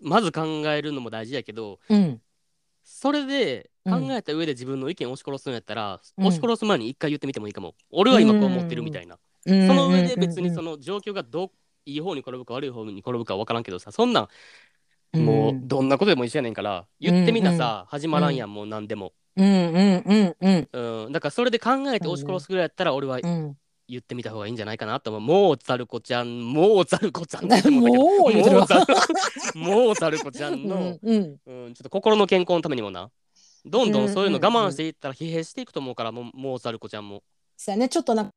まず考えるのも大事やけど、うん、それで考うん。えた上で自分の意見を押し殺すんやったら、うん。押し殺す前に一回言ってみてもいいかも。俺は今こう思ってるみたいな、そその上で別にその状況がどういい方に転ぶか悪い方に転ぶか分からんけどさそんなんもうどんなことでも一緒やねんから言ってみなさ、始まらんやんもう何でも、うん。うん。うん。うん。うん、だからそれで考えて押し殺すぐらいやったら俺はうん言ってみた方がいいんじゃないかなと思う。モーツァルコちゃんモーツァルコちゃんもう言うてるわモーツァルモーツァルコちゃんうのん、うん。うん、ちょっと心の健康のためにもなどんどんそういうの我慢していったら疲弊していくと思うからもうモーツァルコちゃんも。そうやねちょっとなんか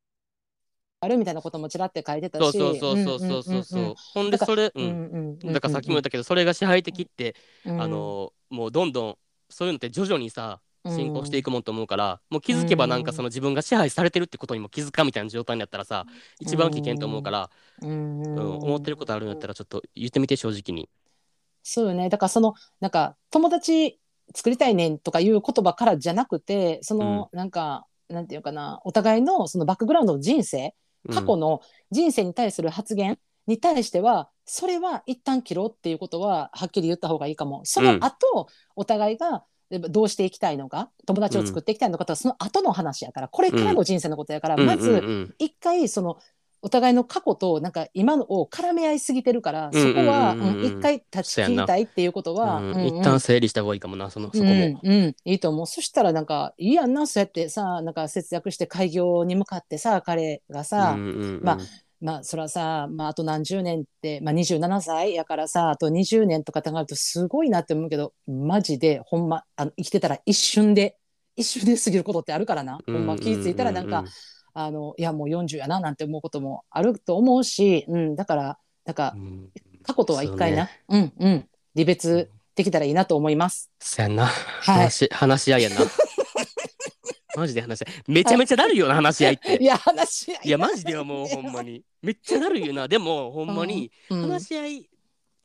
あるみたいなこともちらって書いてたし。そうそうそうそうそうそう。そうほんでそれううんだからさっきも言ったけどそれが支配的ってうん。あのもうどんどんそういうのって徐々にさうん進行していくもんと思うから、もう気づけばなんかその自分が支配されてるってことにも気づかみたいな状態になったらさ一番危険と思うから、うん。うん。思ってることあるんやったらちょっと言ってみて正直に。そうよね。だからそのなんか友達作りたいねんとかいう言葉からじゃなくてその、なんかなんていうかなお互いのそのバックグラウンドの人生過去の人生に対する発言に対しては、それは一旦切ろうっていうことははっきり言った方がいいかも。その後、お互いがえどうしていきたいのか？友達を作っていきたいのかとか、その後の話やからこれからの人生のことやから、うん。まず、一回そのお互いの過去となんか今のを絡め合いすぎてるから、うんそこは、一回立ち切りたいっていうことは、うんうんうん。一旦整理した方がいいかもなそのそこも。うんうん、いいと思う。そしたらなんかいいやんなそうやってさなんか節約して開業に向かってさ彼がさ、うんうんうん。まあまあそれはさ、まあ、あと何十年って、まあ、27歳やからさあと20年とか考えるとすごいなって思うけどマジでほんまあの生きてたら一瞬で一瞬で過ぎることってあるからな、ほんま気ぃ付いたらなんか、あのいやもう40やななんて思うこともあると思うし、うん、だからなんかうんうん。うん過去とは一回な。う、んうん。離別できたらいいなと思います。そやんな、い。話話し合いやな。マジで話し合い。めちゃめちゃなるよな、話し合いって。いや話し合いや、マジではもうほんまに。めっちゃなるよな。でも、ほんまに、うん話し合い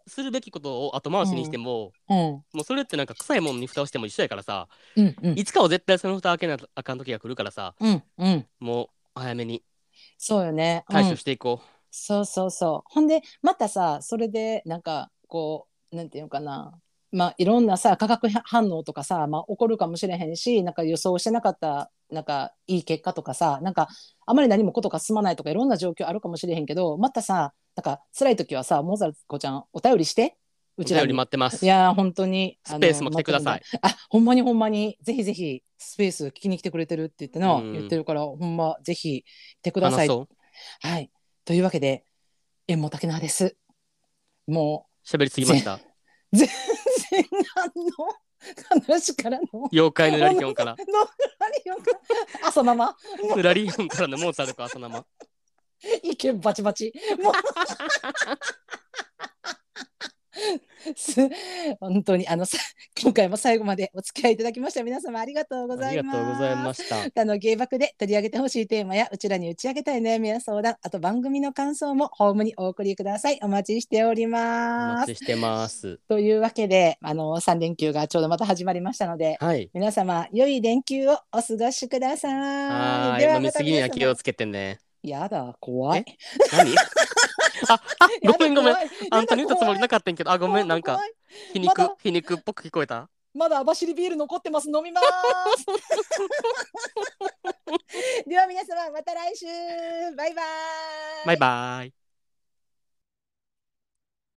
するべきことを後回しにしても、うんもうそれってなんか臭いものに蓋をしても一緒やからさ、うんうんいつかは絶対その蓋開けなあかん時が来るからさ、うんうんもう早めにそうよね。対うん処していこそうそうそう。ほんでまたさそれでなんかこうなんていうのかな。まあ、いろんなさ化学反応とかさ、まあ、起こるかもしれへんしなんか予想してなかったなんかいい結果とかさなんかあまり何もことが進まないとかいろんな状況あるかもしれへんけどまたさなんか辛い時はさモーザルコちゃんお便りしてうちらに待ってます。いやー本当にスペースも来てください。あほんまにほんまにぜひぜひスペース聞きに来てくれてるって言っての、うん言ってるからほんまぜひ来てください。話そう。はいというわけで縁も竹縄です。も喋りすぎました。う全然何の話からの妖怪のラリオンから。の何よ朝生ラリオンからのモーツァルト朝生。意見バチバチ。もうす 本当にあのさ 今回も最後までお付き合いいただきました皆様ありがとうござありいます。がとうございました。あの芸爆で取り上げてほしいテーマやうちらに打ち明けたい悩みや相談あと番組の感想もホームにお送りくださいお待ちしておりおます待ちしてます。というわけであの3連休がちょうどまた始まりましたのではい。皆様良い連休をお過ごしくださいはーい。では飲みすぎには気をつけてね。やだ怖い。何？あ、あ、ごめんごめん。あんたに言ったつもりなかったんけど、あ、ごめん、なんか皮肉まだ、皮肉っぽく聞こえた？まだ網走ビール残ってます。飲みます。では皆様また来週。バイバイ。バイバイ。